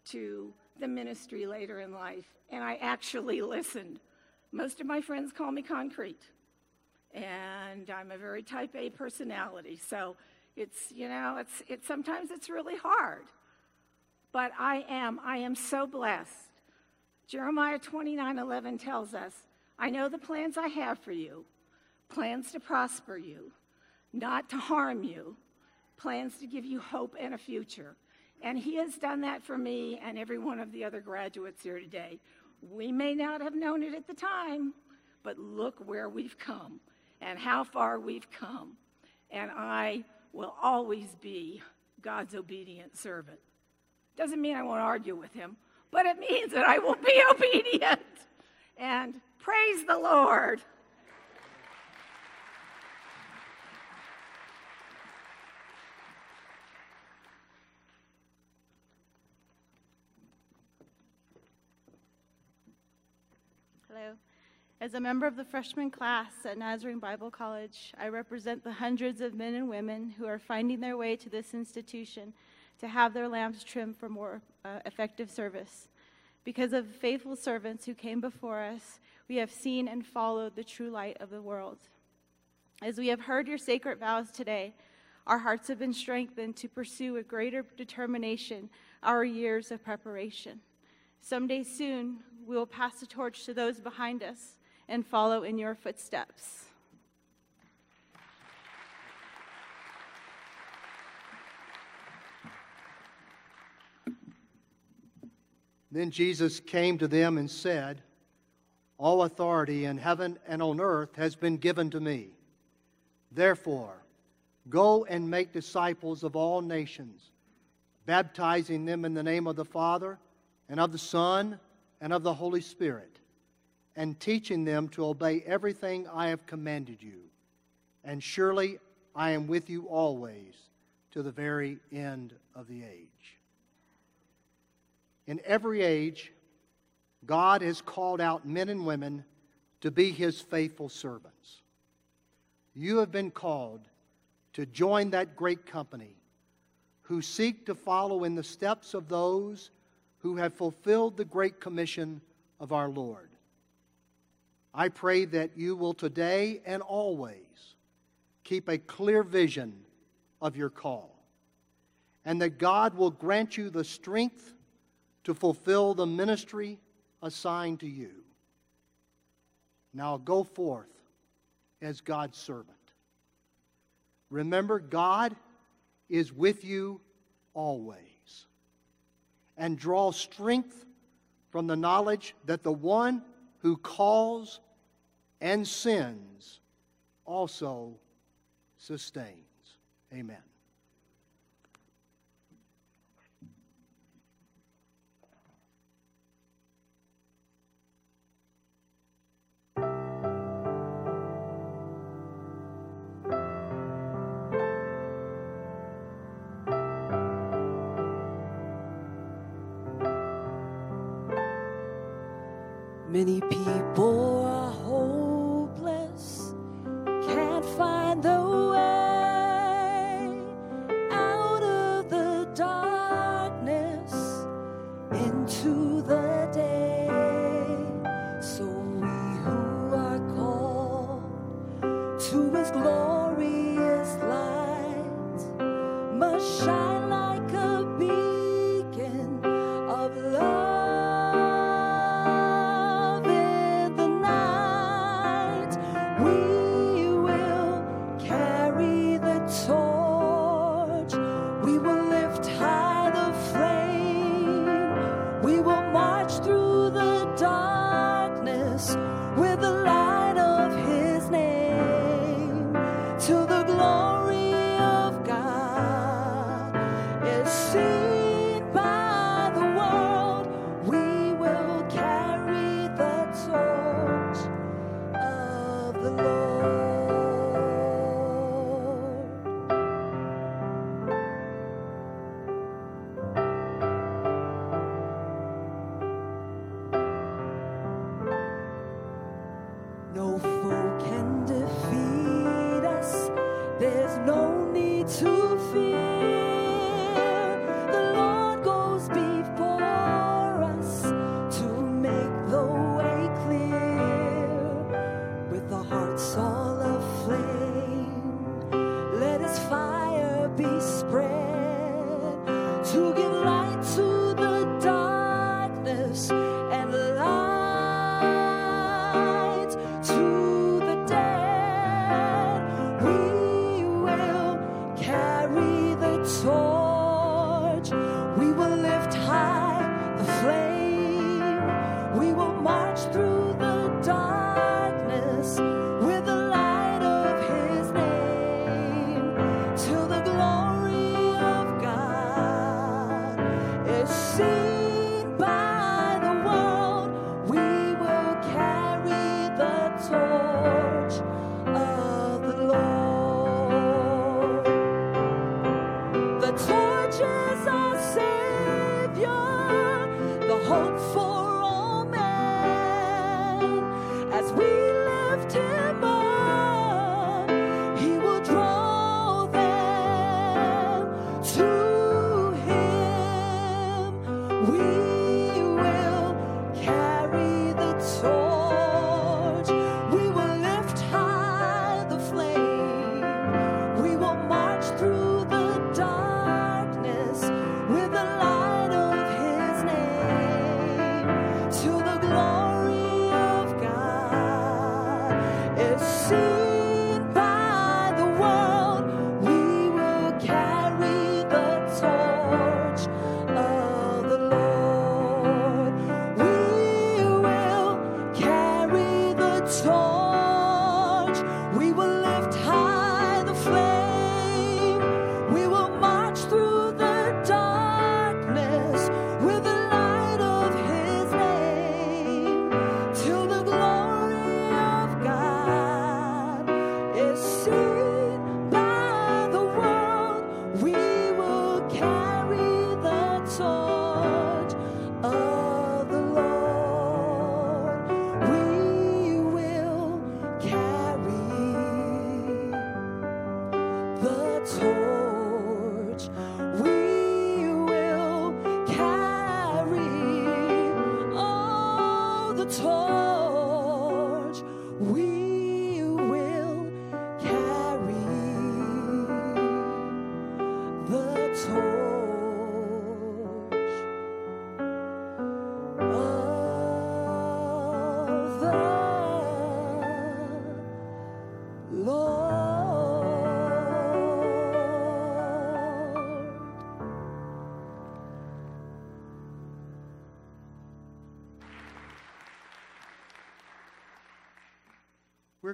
to the ministry later in life, and I actually listened. Most of my friends call me concrete, and I'm a very type A personality, so it's, you know, it's, it's sometimes it's really hard. But I am, I am so blessed. Jeremiah 29 11 tells us, I know the plans I have for you plans to prosper you, not to harm you, plans to give you hope and a future. And he has done that for me and every one of the other graduates here today. We may not have known it at the time, but look where we've come and how far we've come. And I will always be God's obedient servant. Doesn't mean I won't argue with him, but it means that I will be obedient. And praise the Lord. Hello. As a member of the freshman class at Nazarene Bible College, I represent the hundreds of men and women who are finding their way to this institution to have their lamps trimmed for more uh, effective service. Because of faithful servants who came before us, we have seen and followed the true light of the world. As we have heard your sacred vows today, our hearts have been strengthened to pursue with greater determination our years of preparation. Someday soon, we will pass the torch to those behind us and follow in your footsteps. Then Jesus came to them and said, All authority in heaven and on earth has been given to me. Therefore, go and make disciples of all nations, baptizing them in the name of the Father, and of the Son, and of the Holy Spirit, and teaching them to obey everything I have commanded you. And surely I am with you always to the very end of the age. In every age, God has called out men and women to be his faithful servants. You have been called to join that great company who seek to follow in the steps of those who have fulfilled the great commission of our Lord. I pray that you will today and always keep a clear vision of your call, and that God will grant you the strength to fulfill the ministry assigned to you. Now go forth as God's servant. Remember, God is with you always. And draw strength from the knowledge that the one who calls and sends also sustains. Amen. Many people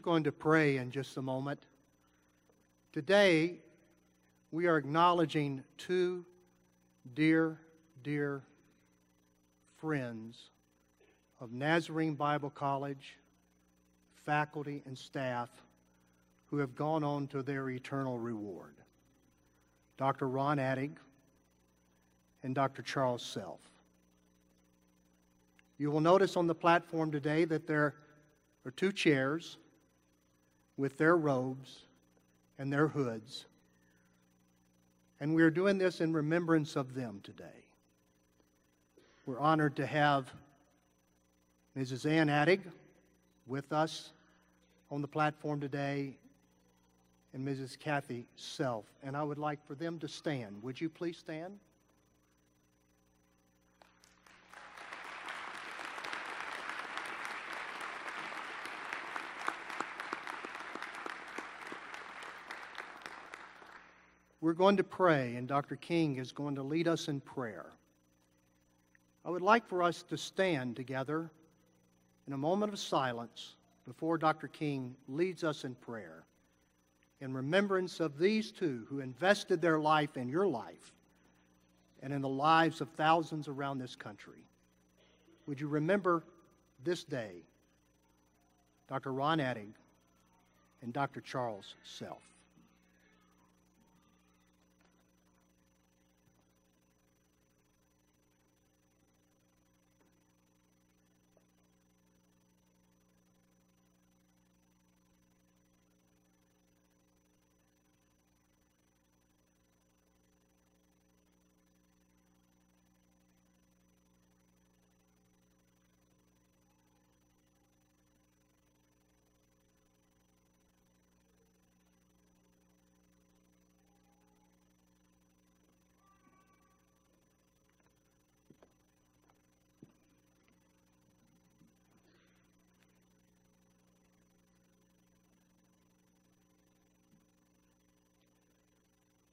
going to pray in just a moment. Today, we are acknowledging two dear, dear friends of Nazarene Bible College, faculty, and staff who have gone on to their eternal reward Dr. Ron Addig and Dr. Charles Self. You will notice on the platform today that there are two chairs with their robes and their hoods. And we are doing this in remembrance of them today. We're honored to have Mrs. Ann Addig with us on the platform today and Mrs. Kathy Self. And I would like for them to stand. Would you please stand? We're going to pray, and Dr. King is going to lead us in prayer. I would like for us to stand together in a moment of silence before Dr. King leads us in prayer in remembrance of these two who invested their life in your life and in the lives of thousands around this country. Would you remember this day Dr. Ron Addig and Dr. Charles Self?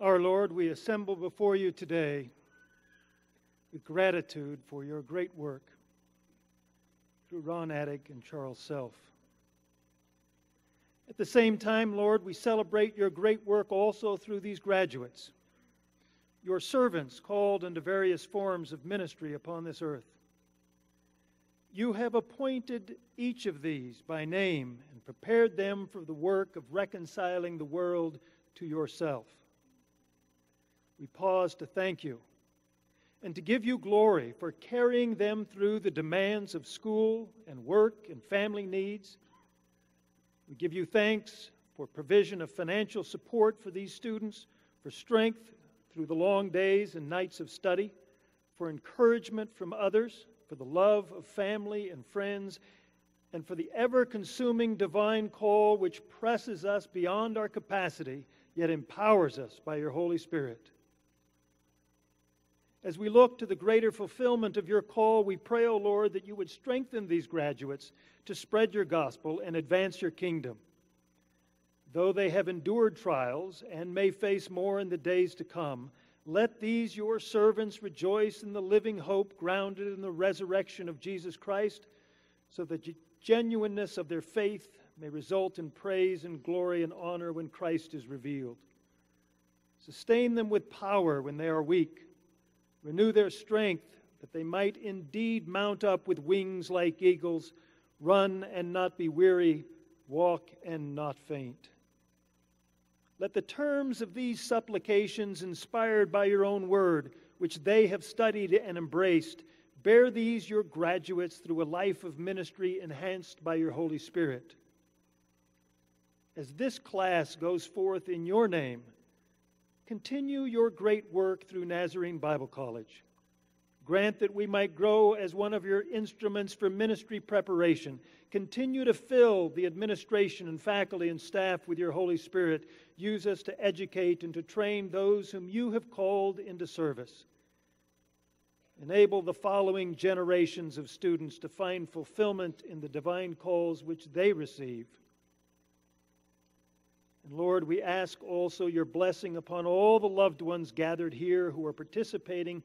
Our Lord, we assemble before you today with gratitude for your great work through Ron Addig and Charles Self. At the same time, Lord, we celebrate your great work also through these graduates, your servants called into various forms of ministry upon this earth. You have appointed each of these by name and prepared them for the work of reconciling the world to yourself. We pause to thank you and to give you glory for carrying them through the demands of school and work and family needs. We give you thanks for provision of financial support for these students, for strength through the long days and nights of study, for encouragement from others, for the love of family and friends, and for the ever consuming divine call which presses us beyond our capacity, yet empowers us by your Holy Spirit. As we look to the greater fulfillment of your call, we pray, O oh Lord, that you would strengthen these graduates to spread your gospel and advance your kingdom. Though they have endured trials and may face more in the days to come, let these your servants rejoice in the living hope grounded in the resurrection of Jesus Christ, so that the genuineness of their faith may result in praise and glory and honor when Christ is revealed. Sustain them with power when they are weak Renew their strength, that they might indeed mount up with wings like eagles, run and not be weary, walk and not faint. Let the terms of these supplications, inspired by your own word, which they have studied and embraced, bear these your graduates through a life of ministry enhanced by your Holy Spirit. As this class goes forth in your name, Continue your great work through Nazarene Bible College. Grant that we might grow as one of your instruments for ministry preparation. Continue to fill the administration and faculty and staff with your Holy Spirit. Use us to educate and to train those whom you have called into service. Enable the following generations of students to find fulfillment in the divine calls which they receive. And Lord, we ask also your blessing upon all the loved ones gathered here who are participating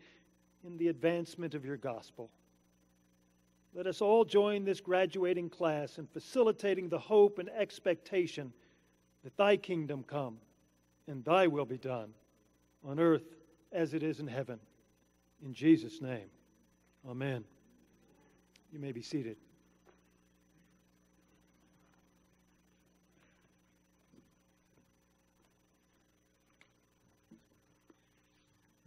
in the advancement of your gospel. let us all join this graduating class in facilitating the hope and expectation that thy kingdom come and thy will be done on earth as it is in heaven. In Jesus' name, amen. You may be seated.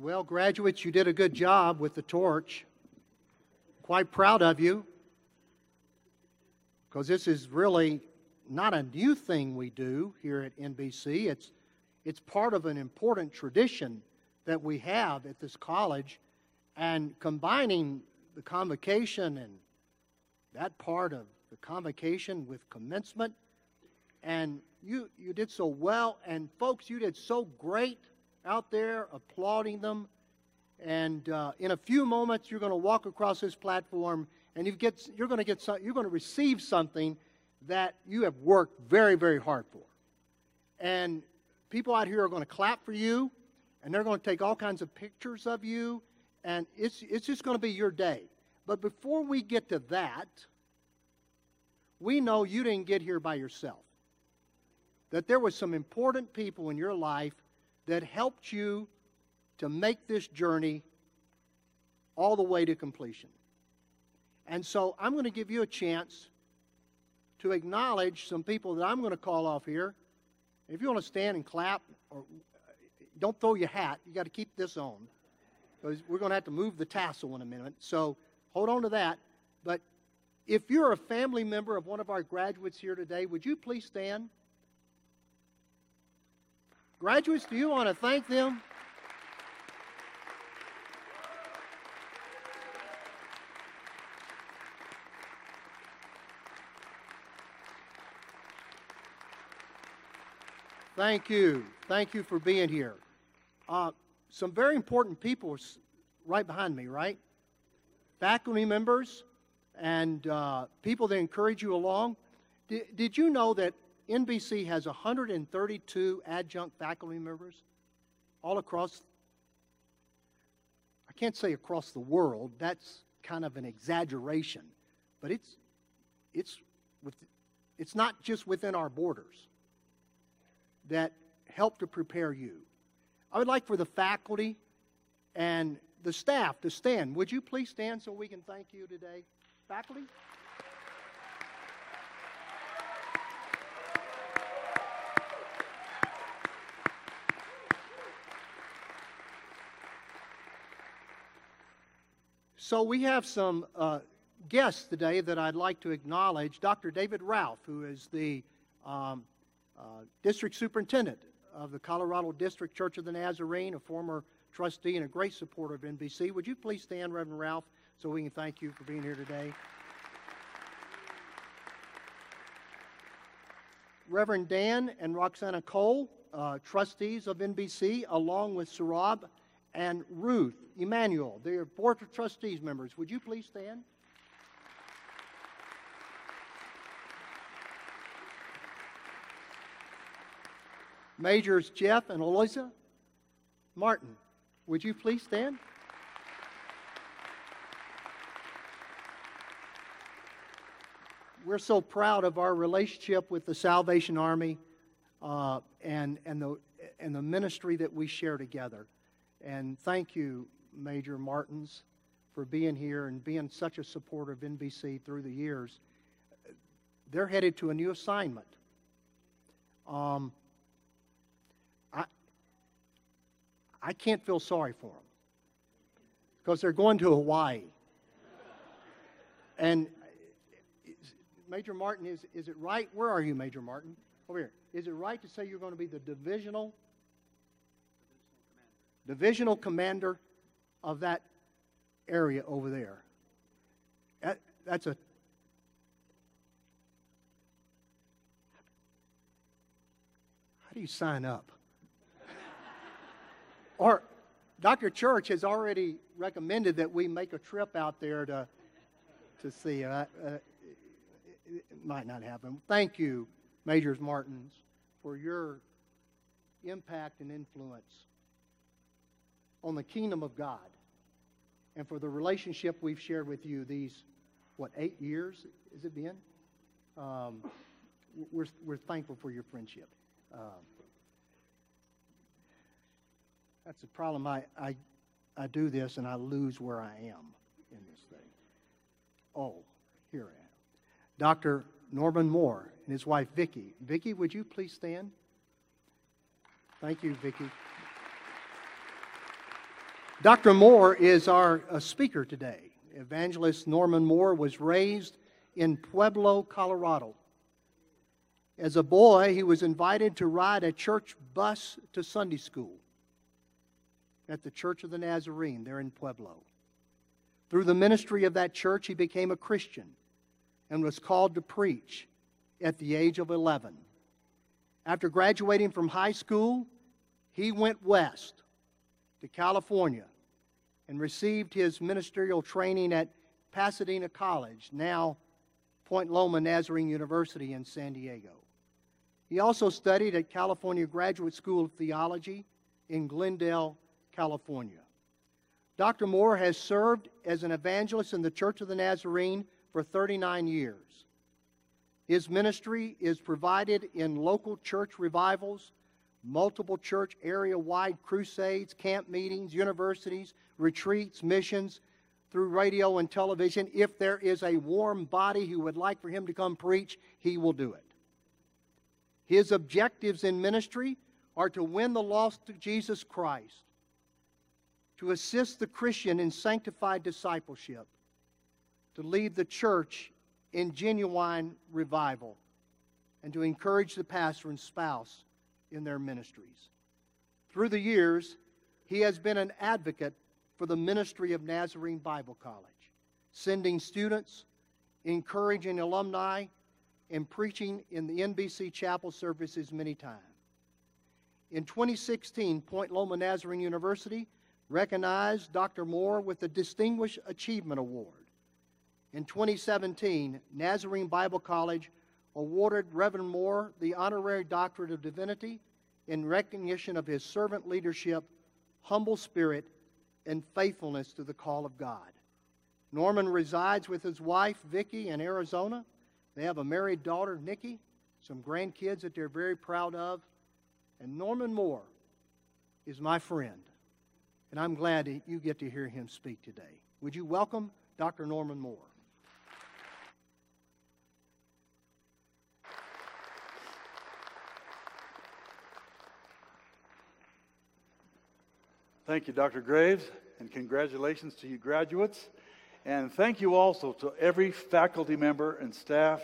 Well, graduates, you did a good job with the torch. Quite proud of you. Because this is really not a new thing we do here at NBC. It's, it's part of an important tradition that we have at this college. And combining the convocation and that part of the convocation with commencement, and you, you did so well. And folks, you did so great out there applauding them. And uh, in a few moments, you're going to walk across this platform and you get, you're going to get some, you're going to receive something that you have worked very, very hard for. And people out here are going to clap for you, and they're going to take all kinds of pictures of you, and it's, it's just going to be your day. But before we get to that, we know you didn't get here by yourself. That there was some important people in your life that helped you to make this journey all the way to completion. And so I'm going to give you a chance to acknowledge some people that I'm going to call off here. If you want to stand and clap, or don't throw your hat, you got to keep this on. Because we're going to have to move the tassel in a minute. So hold on to that. But if you're a family member of one of our graduates here today, would you please stand? Graduates, do you want to thank them? Thank you. Thank you for being here. Uh, some very important people right behind me, right? Faculty members and uh, people that encourage you along. D- did you know that NBC has 132 adjunct faculty members all across? I can't say across the world. That's kind of an exaggeration, but it's it's with, it's not just within our borders that help to prepare you. I would like for the faculty and the staff to stand. Would you please stand so we can thank you today? Faculty? So we have some uh, guests today that I'd like to acknowledge. Dr. David Ralph, who is the um, uh, district superintendent of the Colorado District Church of the Nazarene, a former trustee and a great supporter of NBC. Would you please stand, Reverend Ralph, so we can thank you for being here today? Reverend Dan and Roxana Cole, uh, trustees of NBC, along with Sarab and Ruth Emmanuel. They are Board of Trustees members. Would you please stand? Majors Jeff and Eloisa Martin, would you please stand? We're so proud of our relationship with the Salvation Army uh, and, and, the, and the ministry that we share together. And thank you, Major Martins, for being here and being such a supporter of NBC through the years. They're headed to a new assignment. Um, I I can't feel sorry for them because they're going to Hawaii. And Major Martin, is, is it right? Where are you, Major Martin? Over here. Is it right to say you're going to be the divisional divisional commander of that area over there? That, that's a how do you sign up? Or Dr. Church has already recommended that we make a trip out there to, to see. Uh, uh, it might not happen. Thank you, Majors Martins, for your impact and influence on the kingdom of God and for the relationship we've shared with you these what, eight years has it been? Um, we're, we're thankful for your friendship. Um, that's the problem. I, I, I do this and I lose where I am in this thing. Oh, here I am. Dr. Norman Moore and his wife Vicki. Vicki, would you please stand? Thank you, Vicki. Dr. Moore is our uh, speaker today. Evangelist Norman Moore was raised in Pueblo, Colorado. As a boy, he was invited to ride a church bus to Sunday school at the Church of the Nazarene there in Pueblo. Through the ministry of that church, he became a Christian and was called to preach at the age of 11. After graduating from high school, he went west to California and received his ministerial training at Pasadena College, now Point Loma Nazarene University in San Diego. He also studied at California Graduate School of Theology in Glendale, California. Dr. Moore has served as an evangelist in the Church of the Nazarene for 39 years. His ministry is provided in local church revivals, multiple church area wide crusades, camp meetings, universities, retreats, missions, through radio and television. If there is a warm body who would like for him to come preach, he will do it. His objectives in ministry are to win the lost to Jesus Christ, to assist the Christian in sanctified discipleship, to lead the church in genuine revival, and to encourage the pastor and spouse in their ministries. Through the years, he has been an advocate for the ministry of Nazarene Bible College, sending students, encouraging alumni, and preaching in the NBC chapel services many times. In 2016, Point Loma Nazarene University recognized Dr. Moore with the Distinguished Achievement Award. In 2017, Nazarene Bible College awarded Reverend Moore the Honorary Doctorate of Divinity in recognition of his servant leadership, humble spirit, and faithfulness to the call of God. Norman resides with his wife, Vicki, in Arizona. They have a married daughter, Nikki, some grandkids that they're very proud of. And Norman Moore is my friend. And I'm glad that you get to hear him speak today. Would you welcome Dr. Norman Moore? Thank you, Dr. Graves, and congratulations to you graduates. And thank you also to every faculty member and staff.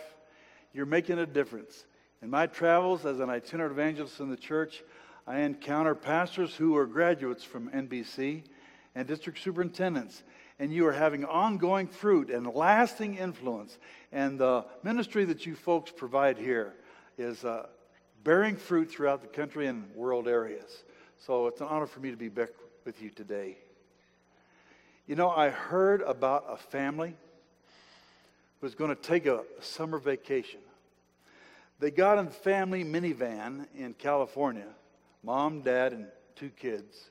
You're making a difference. In my travels as an itinerant evangelist in the church, I encounter pastors who are graduates from NBC and district superintendents. And you are having ongoing fruit and lasting influence. And the ministry that you folks provide here is uh, bearing fruit throughout the country and world areas. So it's an honor for me to be back with you today. You know, I heard about a family who was going to take a summer vacation. They got in a family minivan in California, mom, dad, and two kids,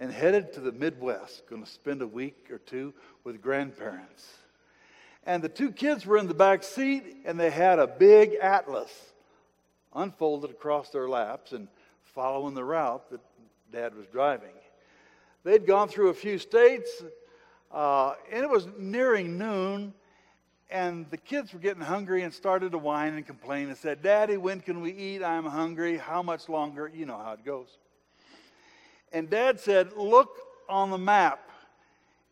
and headed to the Midwest, going to spend a week or two with grandparents. And the two kids were in the back seat, and they had a big atlas unfolded across their laps and following the route that dad was driving. They'd gone through a few states, uh, and it was nearing noon, and the kids were getting hungry and started to whine and complain and said, Daddy, when can we eat? I'm hungry. How much longer? You know how it goes. And Dad said, Look on the map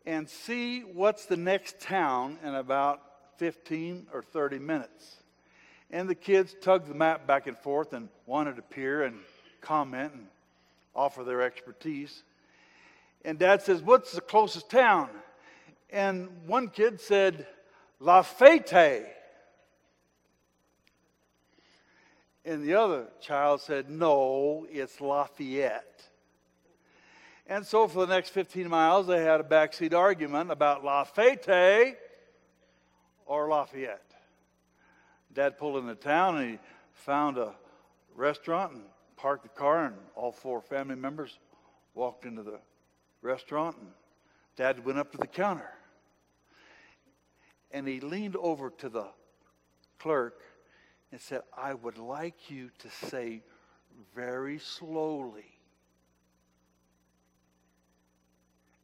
and see what's the next town in about 15 or 30 minutes. And the kids tugged the map back and forth and wanted to peer and comment and offer their expertise. And dad says, What's the closest town? And one kid said, La Lafayette. And the other child said, No, it's Lafayette. And so for the next 15 miles, they had a backseat argument about Lafayette or Lafayette. Dad pulled into town and he found a restaurant and parked the car, and all four family members walked into the restaurant, and Dad went up to the counter. And he leaned over to the clerk and said, I would like you to say very slowly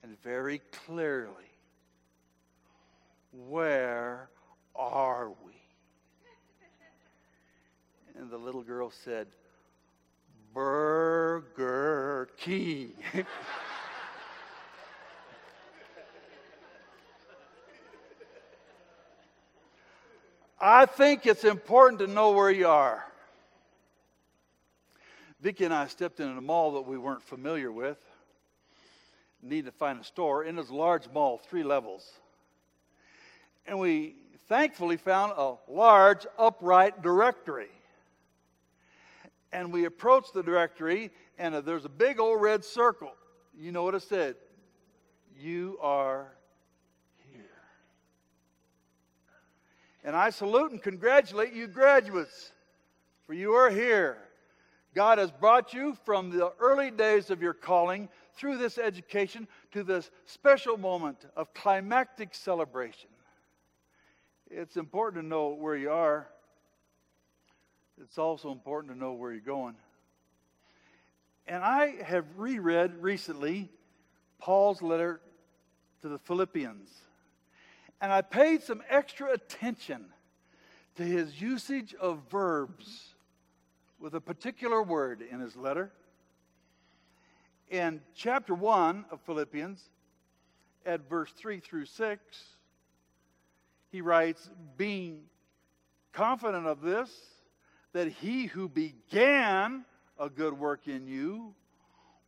and very clearly, Where are we? And the little girl said, Burger King. I think it's important to know where you are. Vicki and I stepped into a mall that we weren't familiar with. Needed to find a store. Was a large mall, three levels. And we thankfully found a large upright directory. And we approached the directory, and uh, there's a big old red circle. You know what it said? You are And I salute and congratulate you, graduates, for you are here. God has brought you from the early days of your calling through this education to this special moment of climactic celebration. It's important to know where you are. It's also important to know where you're going. And I have reread recently Paul's letter to the Philippians. And I paid some extra attention to his usage of verbs with a particular word in his letter. In chapter 1 of Philippians, at verse 3 through 6, he writes, Being confident of this, that he who began a good work in you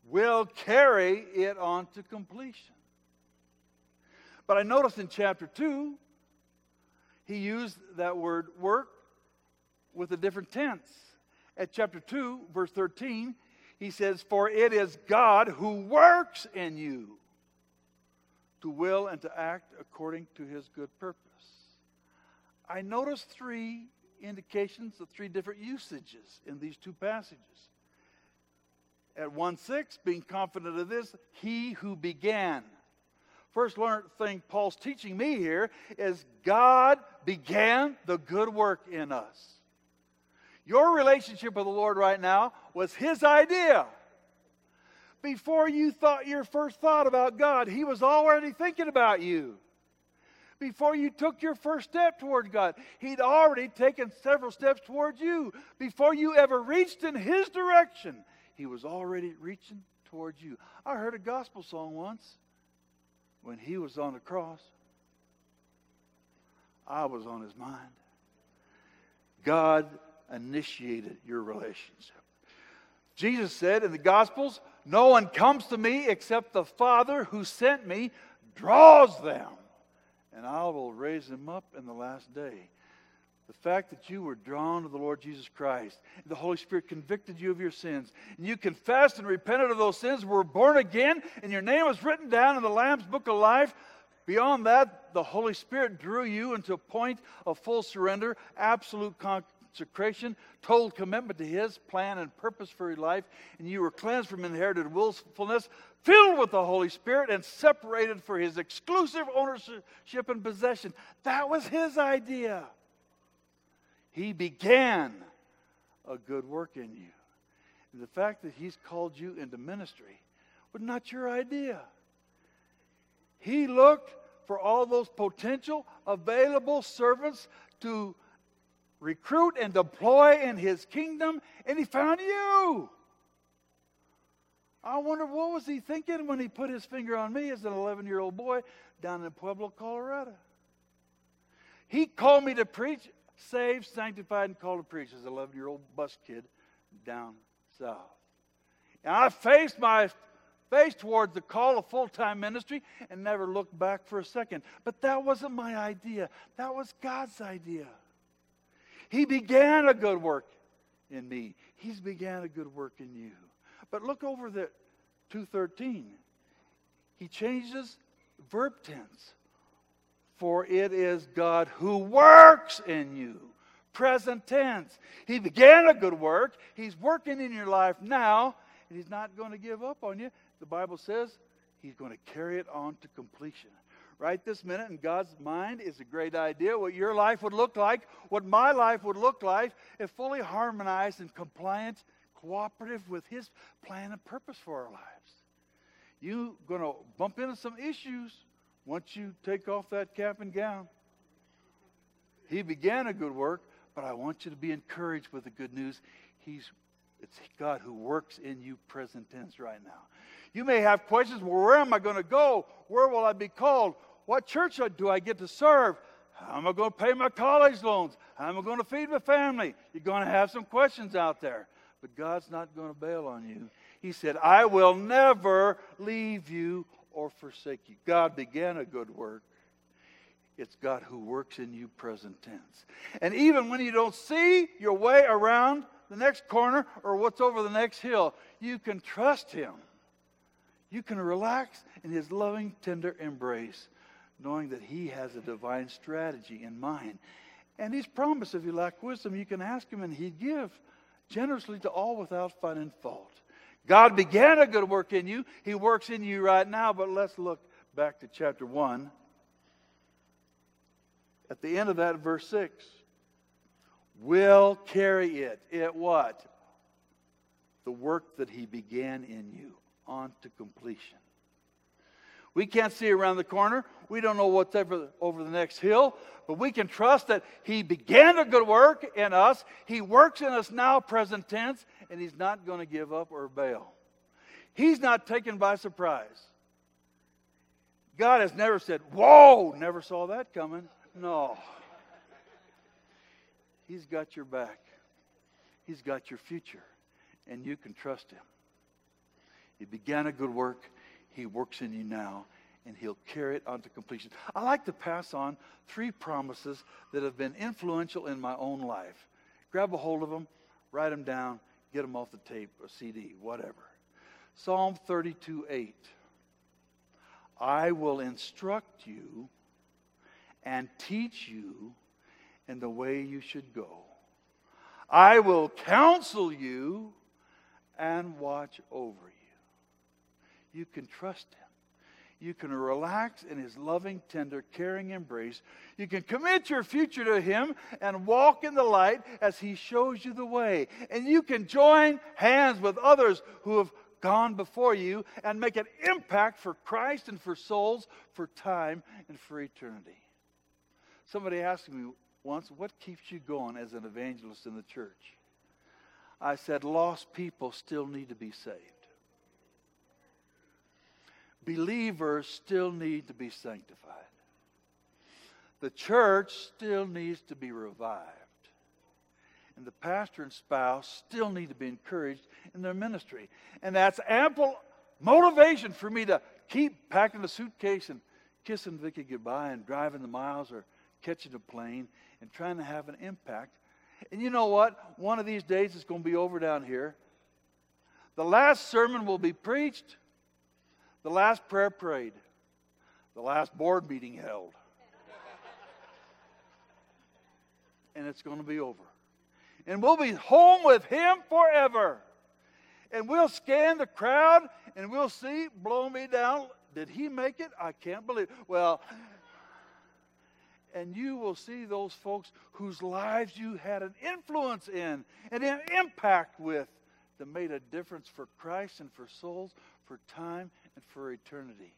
will carry it on to completion. But I noticed in chapter 2, he used that word work with a different tense. At chapter 2, verse 13, he says, For it is God who works in you to will and to act according to his good purpose. I noticed three indications of three different usages in these two passages. At 1 6, being confident of this, he who began. First learned thing Paul's teaching me here is God began the good work in us. Your relationship with the Lord right now was His idea. Before you thought your first thought about God, He was already thinking about you. Before you took your first step toward God, He'd already taken several steps towards you. Before you ever reached in His direction, He was already reaching towards you. I heard a gospel song once when he was on the cross, I was on his mind. God initiated your relationship. Jesus said in the Gospels, No one comes to me except the Father who sent me draws them, and I will raise them up in the last day. The fact that you were drawn to the Lord Jesus Christ, the Holy Spirit convicted you of your sins, and you confessed and repented of those sins, were born again, and your name was written down in the Lamb's book of life. Beyond that, the Holy Spirit drew you into a point of full surrender, absolute consecration, total commitment to His plan and purpose for your life, and you were cleansed from inherited willfulness, filled with the Holy Spirit, and separated for His exclusive ownership and possession. That was His idea. He began a good work in you. And the fact that He's called you into ministry was not your idea. He looked for all those potential available servants to recruit and deploy in His kingdom, and He found you. I wonder what was he thinking when he put his finger on me as an 11 year old boy down in Pueblo, Colorado. He called me to preach saved, sanctified, and called to preach as an 11 year old bus kid down south. And I faced my face towards the call of full time ministry and never looked back for a second. But that wasn't my idea, that was God's idea. He began a good work in me, He's began a good work in you. But look over the 213. He changes verb tense. For it is God who works in you. Present tense. He began a good work. He's working in your life now, and He's not going to give up on you. The Bible says He's going to carry it on to completion. right this minute in God's mind is a great idea. What your life would look like, what my life would look like, if fully harmonized and compliant, cooperative with His plan and purpose for our lives. You're going to bump into some issues once you take off that cap and gown. He began a good work, but I want you to be encouraged with the good news. He's it's God who works in you present tense right now. You may have questions well, where am I going to go? Where will I be called? What church do I get to serve? How am I going to pay my college loans? How am I going to feed my family? You're going to have some questions out there. But God's not going to bail on you. He said, I will never leave you or forsake you. God began a good work. It's God who works in you present tense. And even when you don't see your way around the next corner or what's over the next hill, you can trust Him. You can relax in His loving, tender embrace, knowing that He has a divine strategy in mind. And He's promised if you lack wisdom, you can ask Him and He'd give generously to all without finding fault. God began a good work in you. He works in you right now, but let's look back to chapter 1 at the end of that, verse 6, will carry it. It what? The work that he began in you on to completion. We can't see around the corner. We don't know what's over, over the next hill, but we can trust that He began a good work in us. He works in us now, present tense, and He's not going to give up or bail. He's not taken by surprise. God has never said, Whoa, never saw that coming. No. He's got your back, He's got your future, and you can trust Him. He began a good work, He works in you now, and He'll carry it on to completion. I like to pass on three promises that have been influential in my own life. Grab a hold of them, write them down, get them off the tape, a CD, whatever. Psalm 32 8. I will instruct you and teach you in the way you should go. I will counsel you and watch over you. You can trust Him. You can relax in His loving, tender, caring embrace. You can commit your future to Him and walk in the light as He shows you the way. And you can join hands with others who have gone before you and make an impact for Christ and for souls for time and for eternity. Somebody asked me once, What keeps you going as an evangelist in the church? I said, Lost people still need to be saved. Believers still need to be sanctified. The church still needs to be revived. And the pastor and spouse still need to be encouraged in their ministry. And that's ample motivation for me to keep packing the suitcase and kissing Vicki goodbye and driving the miles or catching a plane and trying to have an impact. And you know what? One of these days it's going to be over down here. The last sermon will be preached, the last prayer prayed, the last board meeting held. and it's going to be over. And we'll be home with Him forever. And we'll scan the crowd and we'll see, blow me down. Did he make it? I can't believe. Well, and you will see those folks whose lives you had an influence in and an impact with that made a difference for Christ and for souls, for time and for eternity.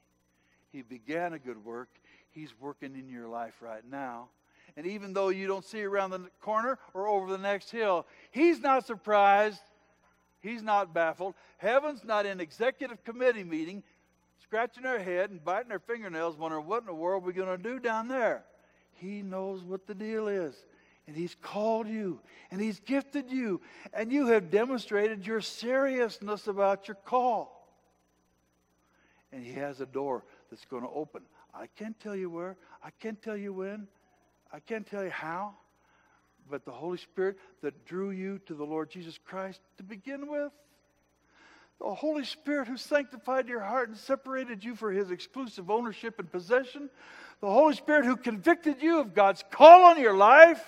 He began a good work. He's working in your life right now. And even though you don't see around the corner or over the next hill, He's not surprised. He's not baffled. Heaven's not in executive committee meeting, scratching their head and biting their fingernails, wondering what in the world we're going to do down there. He knows what the deal is. And He's called you, and He's gifted you, and you have demonstrated your seriousness about your call. And He has a door that's going to open. I can't tell you where, I can't tell you when, I can't tell you how, but the Holy Spirit that drew you to the Lord Jesus Christ to begin with, the Holy Spirit who sanctified your heart and separated you for His exclusive ownership and possession, the Holy Spirit who convicted you of God's call on your life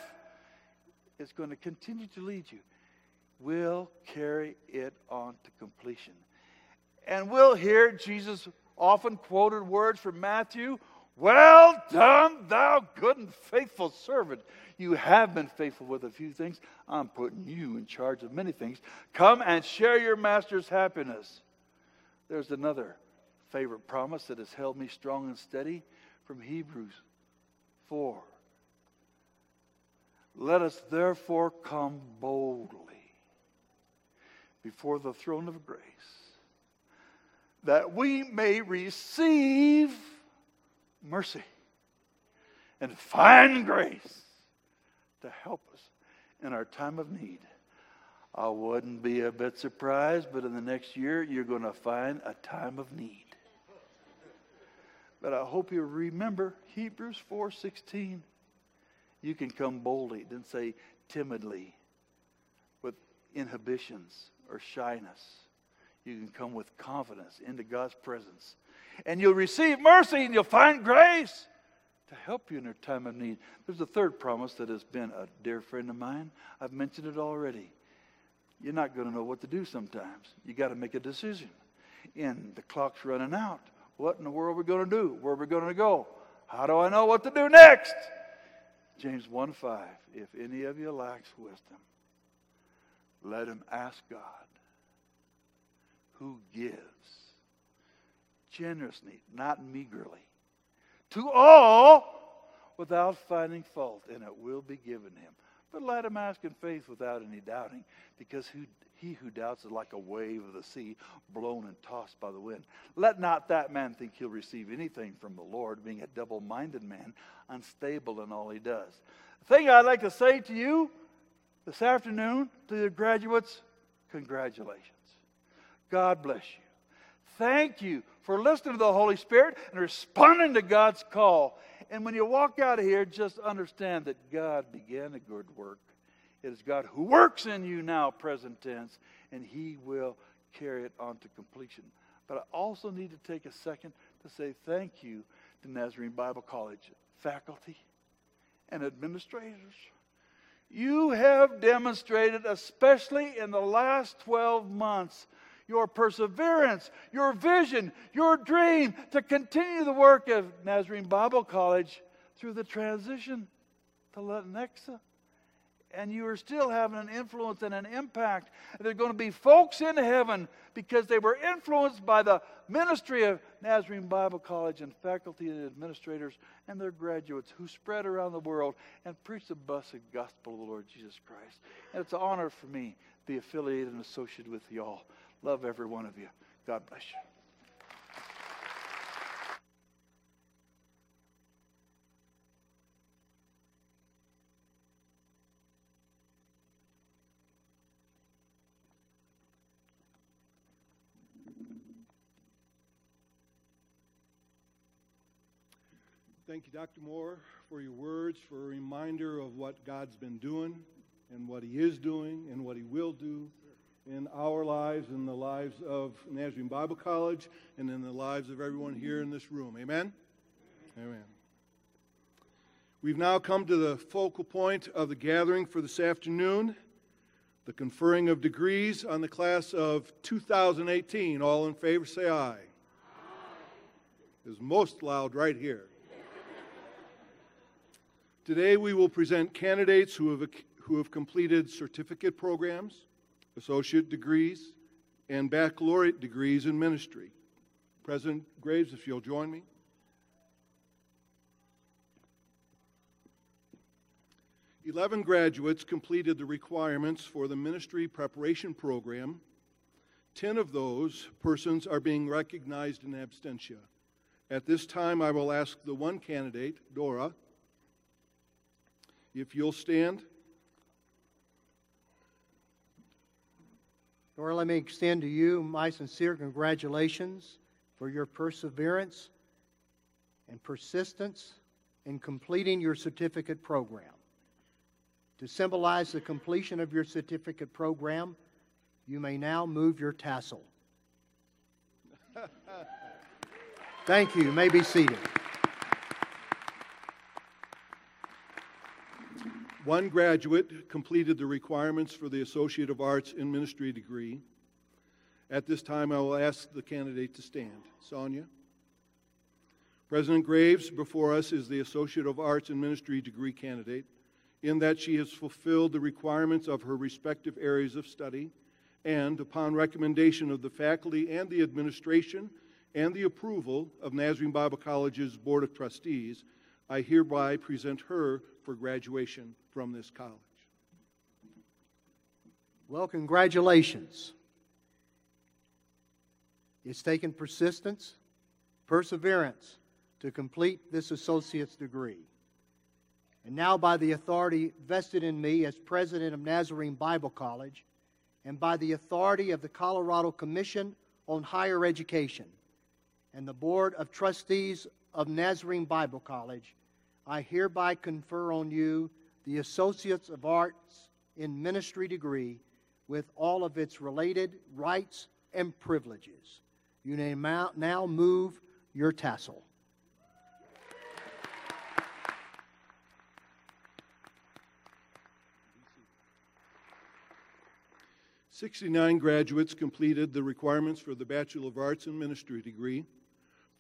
is going to continue to lead you. We'll carry it on to completion. And we'll hear Jesus' often quoted words from Matthew Well done, thou good and faithful servant. You have been faithful with a few things. I'm putting you in charge of many things. Come and share your master's happiness. There's another favorite promise that has held me strong and steady from Hebrews 4. Let us therefore come boldly before the throne of grace, that we may receive mercy and find grace to help us in our time of need. I wouldn't be a bit surprised, but in the next year, you're going to find a time of need. But I hope you remember Hebrews 4:16. You can come boldly. Didn't say timidly with inhibitions or shyness. You can come with confidence into God's presence. And you'll receive mercy and you'll find grace to help you in your time of need. There's a third promise that has been a dear friend of mine. I've mentioned it already. You're not going to know what to do sometimes. You got to make a decision. And the clock's running out. What in the world are we going to do? Where are we going to go? How do I know what to do next? James 1 5. If any of you lacks wisdom, let him ask God, who gives generously, not meagerly, to all without finding fault, and it will be given him. But let him ask in faith without any doubting, because who, he who doubts is like a wave of the sea, blown and tossed by the wind. Let not that man think he'll receive anything from the Lord, being a double minded man, unstable in all he does. The thing I'd like to say to you this afternoon, to the graduates, congratulations. God bless you. Thank you for listening to the Holy Spirit and responding to God's call. And when you walk out of here, just understand that God began a good work. It is God who works in you now, present tense, and He will carry it on to completion. But I also need to take a second to say thank you to Nazarene Bible College faculty and administrators. You have demonstrated, especially in the last 12 months, your perseverance, your vision, your dream to continue the work of Nazarene Bible College through the transition to Lenexa. And you are still having an influence and an impact. There are going to be folks in heaven because they were influenced by the ministry of Nazarene Bible College and faculty and administrators and their graduates who spread around the world and preach the blessed gospel of the Lord Jesus Christ. And it's an honor for me to be affiliated and associated with you all. Love every one of you. God bless you. Thank you, Dr. Moore, for your words, for a reminder of what God's been doing and what He is doing and what He will do in our lives, in the lives of Nazarene Bible College, and in the lives of everyone here in this room. Amen? Amen. We've now come to the focal point of the gathering for this afternoon the conferring of degrees on the class of 2018. All in favor say aye. aye. Is most loud right here. Today we will present candidates who have, who have completed certificate programs, associate degrees, and baccalaureate degrees in ministry. President Graves, if you'll join me. Eleven graduates completed the requirements for the ministry preparation program. Ten of those persons are being recognized in absentia. At this time, I will ask the one candidate, Dora, if you'll stand. Dora, let me extend to you my sincere congratulations for your perseverance and persistence in completing your certificate program. To symbolize the completion of your certificate program, you may now move your tassel. Thank you. You may be seated. One graduate completed the requirements for the Associate of Arts in Ministry degree. At this time, I will ask the candidate to stand. Sonia. President Graves, before us, is the Associate of Arts in Ministry degree candidate, in that she has fulfilled the requirements of her respective areas of study, and upon recommendation of the faculty and the administration and the approval of Nazarene Bible College's Board of Trustees, I hereby present her for graduation from this college. Well, congratulations. It's taken persistence, perseverance to complete this associate's degree. And now, by the authority vested in me as president of Nazarene Bible College, and by the authority of the Colorado Commission on Higher Education and the Board of Trustees of Nazarene Bible College, I hereby confer on you the Associates of Arts in Ministry degree with all of its related rights and privileges. You may now move your tassel. 69 graduates completed the requirements for the Bachelor of Arts in Ministry degree.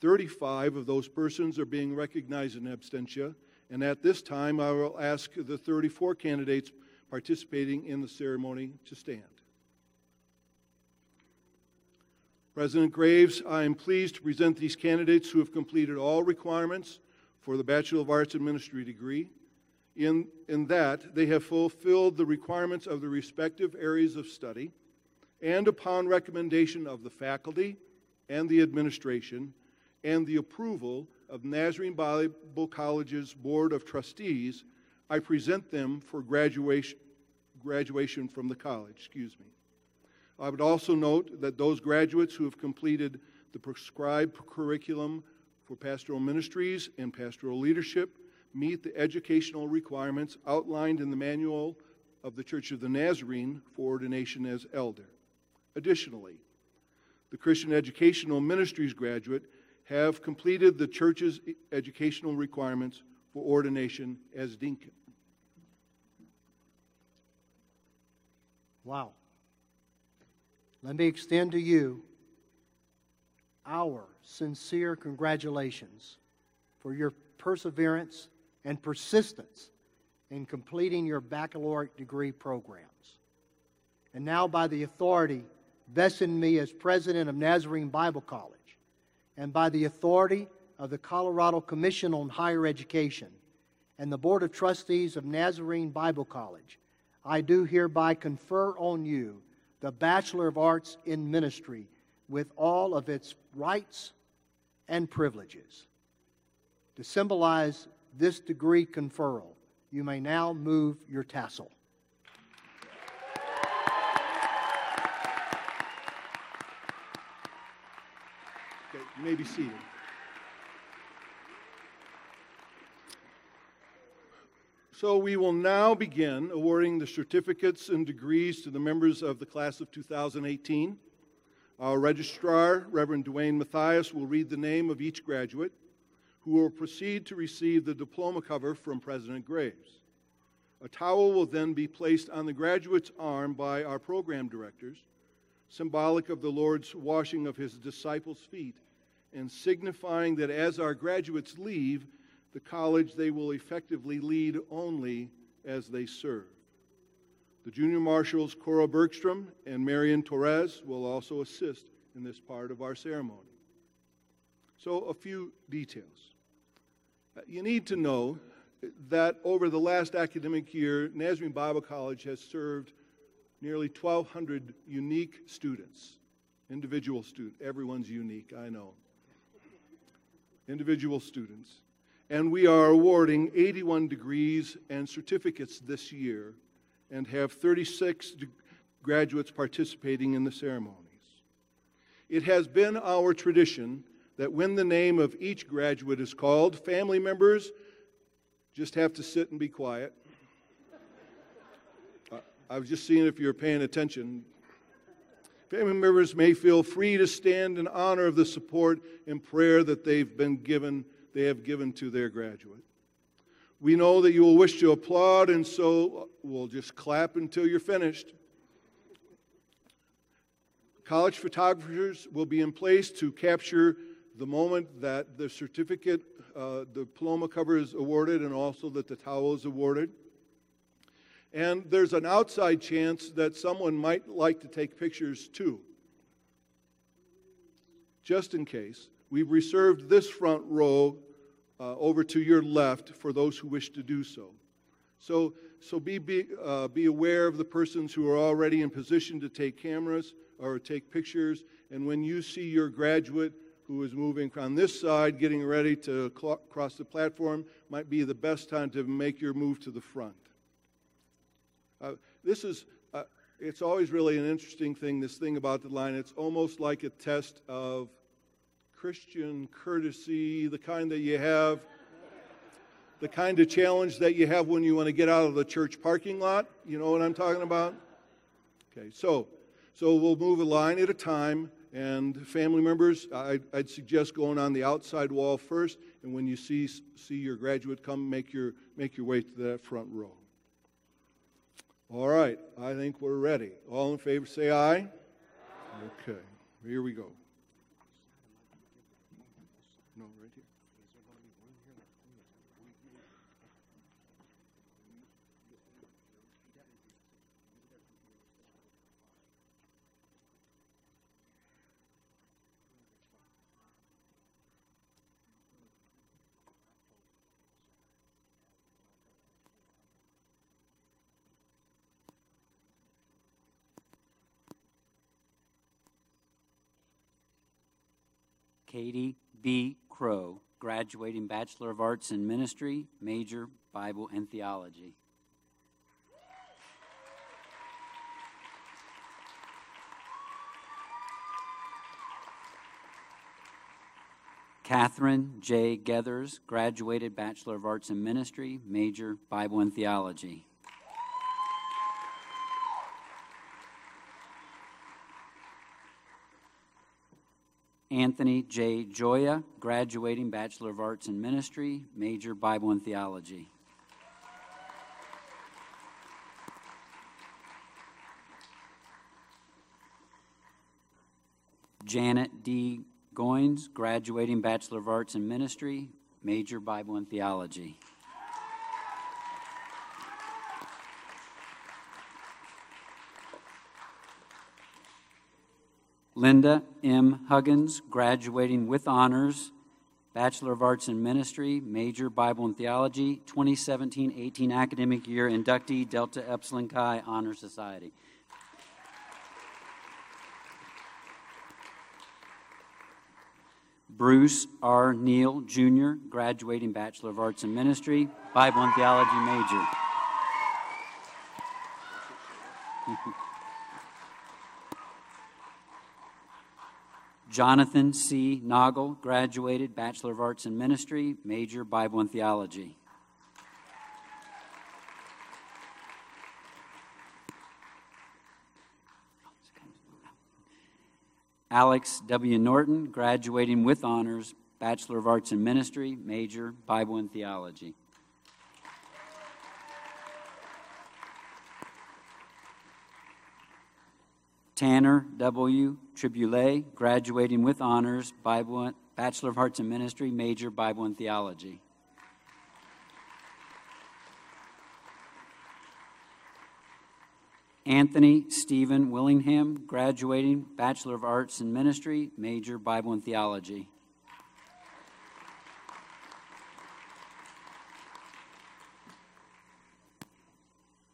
35 of those persons are being recognized in absentia, and at this time I will ask the 34 candidates participating in the ceremony to stand. President Graves, I am pleased to present these candidates who have completed all requirements for the Bachelor of Arts in Ministry degree. In, in that, they have fulfilled the requirements of the respective areas of study, and upon recommendation of the faculty and the administration, and the approval of Nazarene Bible College's Board of Trustees, I present them for graduation, graduation from the college. Excuse me. I would also note that those graduates who have completed the prescribed curriculum for pastoral ministries and pastoral leadership meet the educational requirements outlined in the manual of the Church of the Nazarene for ordination as elder. Additionally, the Christian Educational Ministries graduate have completed the church's educational requirements for ordination as deacon. Wow. Let me extend to you our sincere congratulations for your perseverance and persistence in completing your baccalaureate degree programs. And now, by the authority vested in me as president of Nazarene Bible College, and by the authority of the Colorado Commission on Higher Education and the Board of Trustees of Nazarene Bible College, I do hereby confer on you the Bachelor of Arts in Ministry with all of its rights and privileges. To symbolize this degree conferral, you may now move your tassel. You may be seated. So we will now begin awarding the certificates and degrees to the members of the class of 2018. Our registrar, Reverend Dwayne Matthias, will read the name of each graduate who will proceed to receive the diploma cover from President Graves. A towel will then be placed on the graduate's arm by our program directors, symbolic of the Lord's washing of his disciples' feet, and signifying that as our graduates leave the college, they will effectively lead only as they serve. The junior marshals Cora Bergstrom and Marion Torres will also assist in this part of our ceremony. So, a few details. Uh, You need to know that over the last academic year, Nazarene Bible College has served nearly 1,200 unique students, individual students. Everyone's unique, I know. Individual students. And we are awarding 81 degrees and certificates this year and have 36 de- graduates participating in the ceremonies. It has been our tradition that when the name of each graduate is called, family members just have to sit and be quiet. I was just seeing if you're paying attention. Family members may feel free to stand in honor of the support and prayer that they've been given, they have given to their graduate. We know that you will wish to applaud, and so we'll just clap until you're finished. College photographers will be in place to capture the moment that the certificate, uh, diploma cover is awarded, and also that the towel is awarded. And there's an outside chance that someone might like to take pictures too. Just in case, we've reserved this front row uh, over to your left for those who wish to do so. So, so be, be, uh, be aware of the persons who are already in position to take cameras or take pictures. And when you see your graduate who is moving on this side, getting ready to cross the platform, might be the best time to make your move to the front. Uh, this is, uh, it's always really an interesting thing, this thing about the line. It's almost like a test of Christian courtesy, the kind that you have, the kind of challenge that you have when you want to get out of the church parking lot. You know what I'm talking about? Okay, so, so we'll move a line at a time. And family members, I'd, I'd suggest going on the outside wall first. And when you see, see your graduate come, make your, make your way to that front row. All right, I think we're ready. All in favor say aye. Okay, here we go. No, right here. Katie B. Crow, graduating Bachelor of Arts in Ministry, major Bible and Theology. Catherine J. Gethers, graduated Bachelor of Arts in Ministry, major Bible and Theology. Anthony J. Joya, graduating Bachelor of Arts in Ministry, major Bible and Theology. Janet D. Goins, graduating Bachelor of Arts in Ministry, major Bible and Theology. Linda M. Huggins, graduating with honors, Bachelor of Arts in Ministry, major Bible and Theology, 2017 18 academic year inductee, Delta Epsilon Chi Honor Society. Bruce R. Neal, Jr., graduating Bachelor of Arts in Ministry, Bible and Theology major. Jonathan C. Noggle, graduated Bachelor of Arts in Ministry, major Bible and Theology. Alex W. Norton, graduating with honors, Bachelor of Arts in Ministry, major Bible and Theology. Tanner W. Triboulet, graduating with honors, Bible, Bachelor of Arts in Ministry, major Bible and Theology. Anthony Stephen Willingham, graduating Bachelor of Arts in Ministry, major Bible and Theology.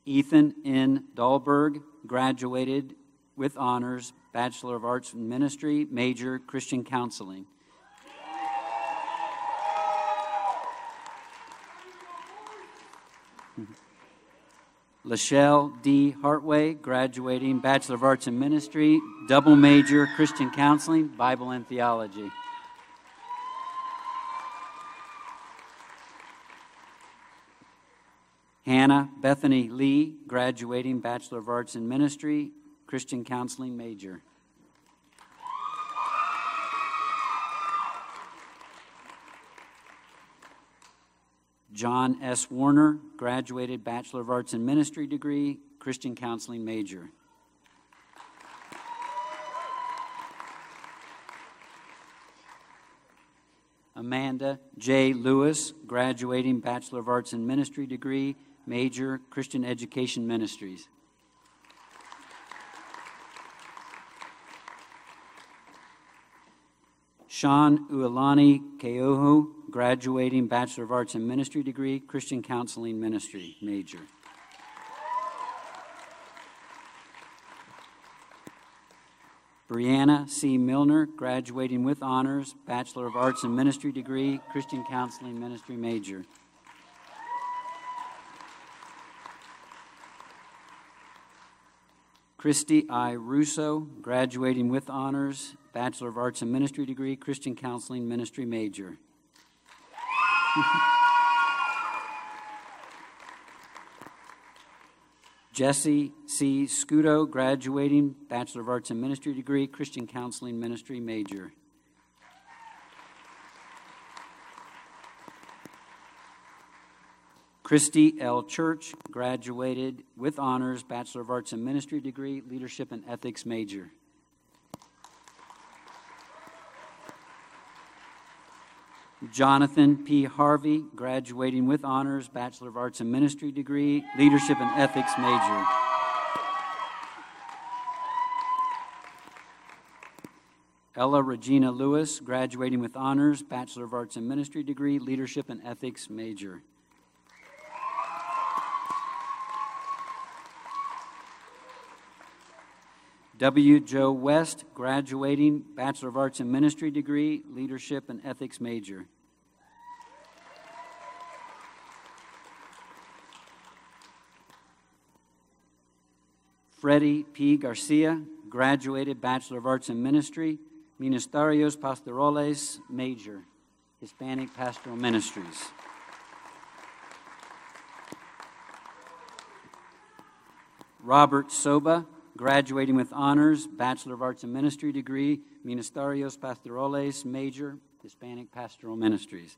Ethan N. Dahlberg, graduated with honors, Bachelor of Arts in Ministry, major Christian Counseling. Lachelle D. Hartway, graduating Bachelor of Arts in Ministry, double major Christian Counseling, Bible and Theology. Hannah Bethany Lee, graduating Bachelor of Arts in Ministry, Christian Counseling major. John S. Warner, graduated Bachelor of Arts in Ministry degree, Christian Counseling major. Amanda J. Lewis, graduating Bachelor of Arts in Ministry degree, major Christian Education Ministries. Sean Ualani Keohu, graduating Bachelor of Arts in Ministry degree, Christian Counseling Ministry, major. Brianna C. Milner, graduating with honors, Bachelor of Arts in Ministry degree, Christian Counseling Ministry major. Christy I. Russo, graduating with honors, Bachelor of Arts in Ministry degree, Christian Counseling Ministry major. Jesse C. Scudo, graduating Bachelor of Arts in Ministry degree, Christian Counseling Ministry major. Christy L. Church, graduated with honors, Bachelor of Arts in Ministry degree, Leadership and Ethics major. Jonathan P. Harvey, graduating with honors, Bachelor of Arts in Ministry degree, Leadership and Ethics major. Ella Regina Lewis, graduating with honors, Bachelor of Arts in Ministry degree, Leadership and Ethics major. W. Joe West, graduating Bachelor of Arts in Ministry degree, Leadership and Ethics major. Freddie P. Garcia, graduated Bachelor of Arts in Ministry, Ministerios Pastorales major, Hispanic Pastoral Ministries. Robert Soba, graduating with honors, Bachelor of Arts in Ministry degree, Ministerios Pastorales major, Hispanic Pastoral Ministries.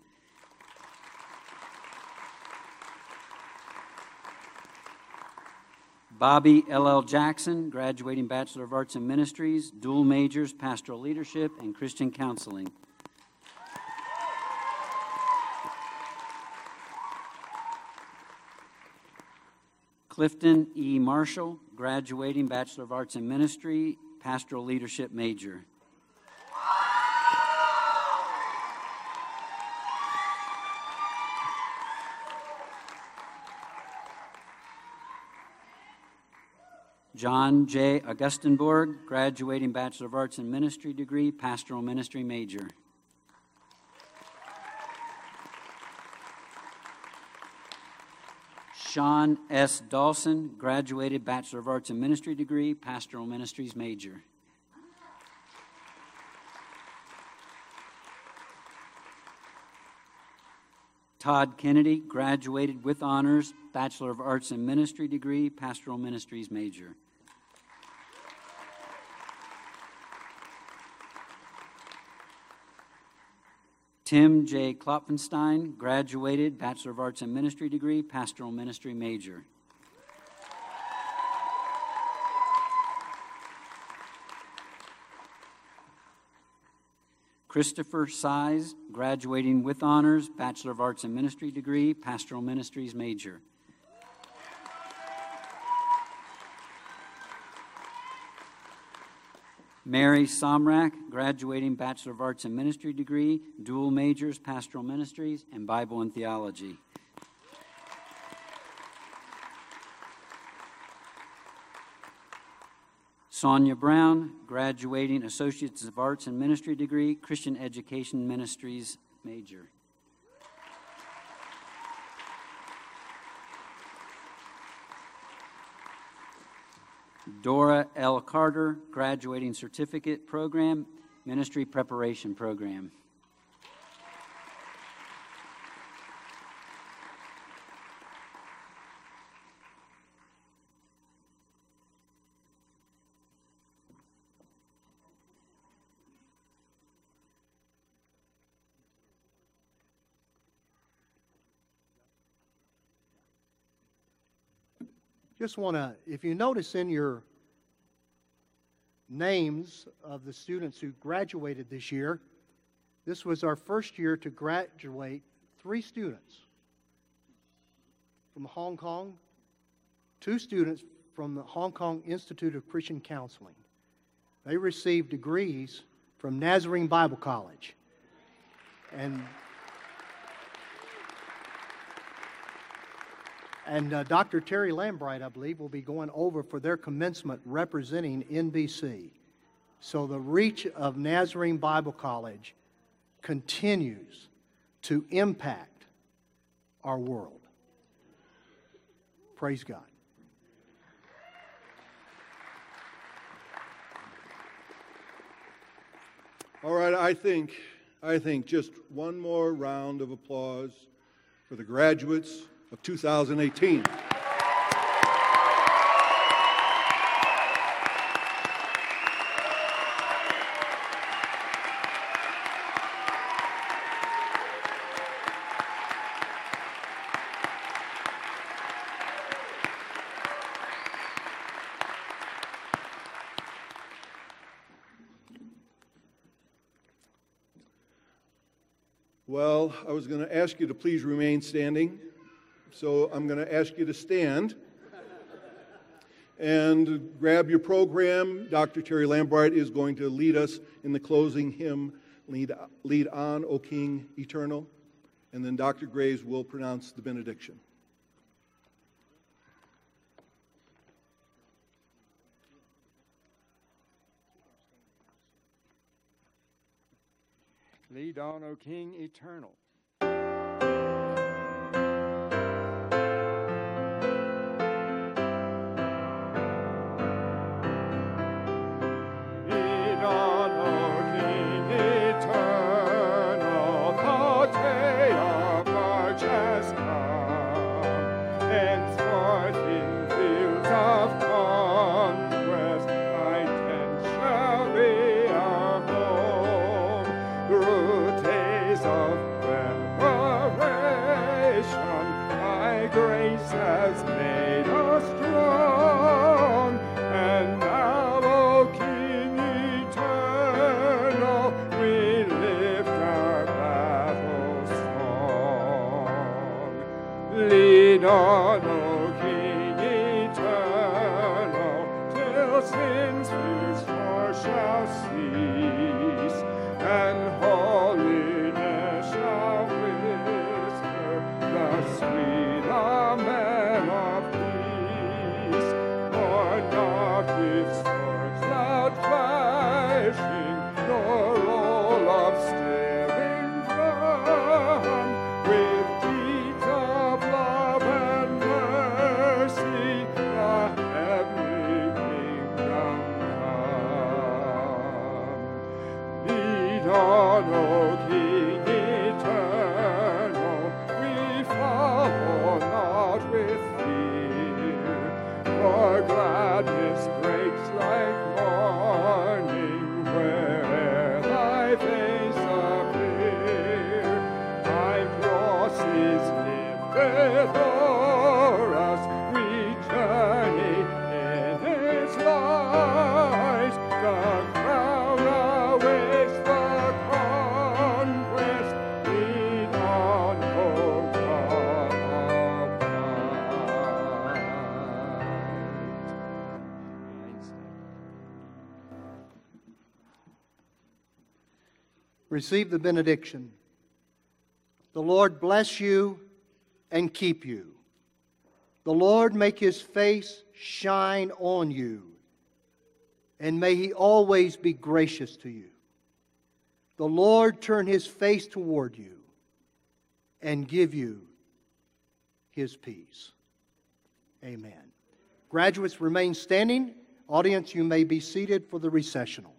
Bobby L.L. Jackson, graduating Bachelor of Arts in Ministries, dual majors, Pastoral Leadership and Christian Counseling. Clifton E. Marshall, graduating Bachelor of Arts in Ministry, Pastoral Leadership major. John J. Augustenborg, graduating Bachelor of Arts in Ministry degree, Pastoral Ministry major. Sean S. Dawson, graduated Bachelor of Arts in Ministry degree, Pastoral Ministries major. Todd Kennedy, graduated with honors, Bachelor of Arts in Ministry degree, Pastoral Ministries major. Tim J. Klopfenstein, graduated Bachelor of Arts in Ministry degree, Pastoral Ministry major. Christopher Size, graduating with honors, Bachelor of Arts in Ministry degree, Pastoral Ministries major. Mary Somrak, graduating Bachelor of Arts in Ministry degree, dual majors, Pastoral Ministries, and Bible and Theology. Sonia Brown, graduating Associates of Arts in Ministry degree, Christian Education Ministries major. Dora L. Carter, graduating certificate program, ministry preparation program. Just want to, if you notice in your names of the students who graduated this year, This was our first year to graduate three students from Hong Kong, two students from the Hong Kong Institute of Christian Counseling. They received degrees from Nazarene Bible College. And And uh, Dr. Terry Lambright, I believe, will be going over for their commencement representing NBC. So the reach of Nazarene Bible College continues to impact our world. Praise God. All right, I think, I think just one more round of applause for the graduates of 2018. Well, I was going to ask you to please remain standing. So I'm going to ask you to stand and grab your program. Dr. Terry Lambright is going to lead us in the closing hymn, Lead, lead On, O King Eternal. And then Dr. Graves will pronounce the benediction. Lead on, O King eternal. Receive the benediction. The Lord bless you and keep you. The Lord make his face shine on you, and may he always be gracious to you. The Lord turn his face toward you and give you his peace. Amen. Graduates remain standing. Audience, you may be seated for the recessional.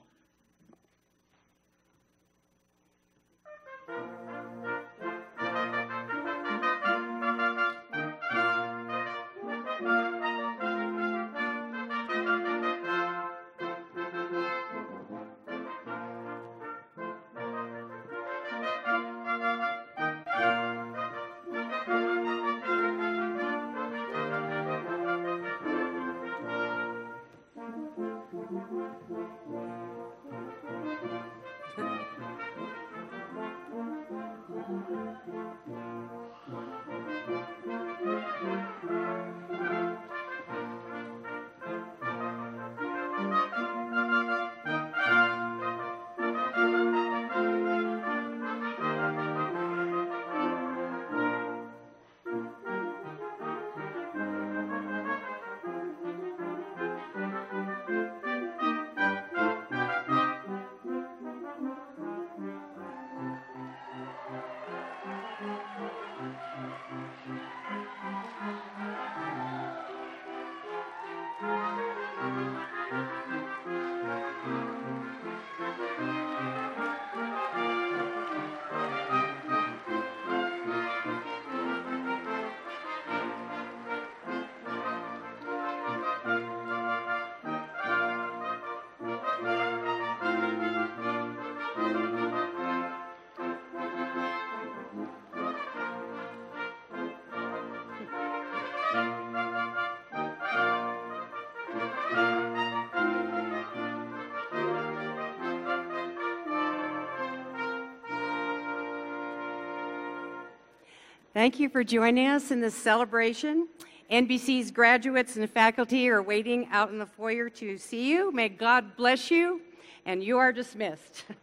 Thank you for joining us in this celebration. NBC's graduates and faculty are waiting out in the foyer to see you. May God bless you, and you are dismissed.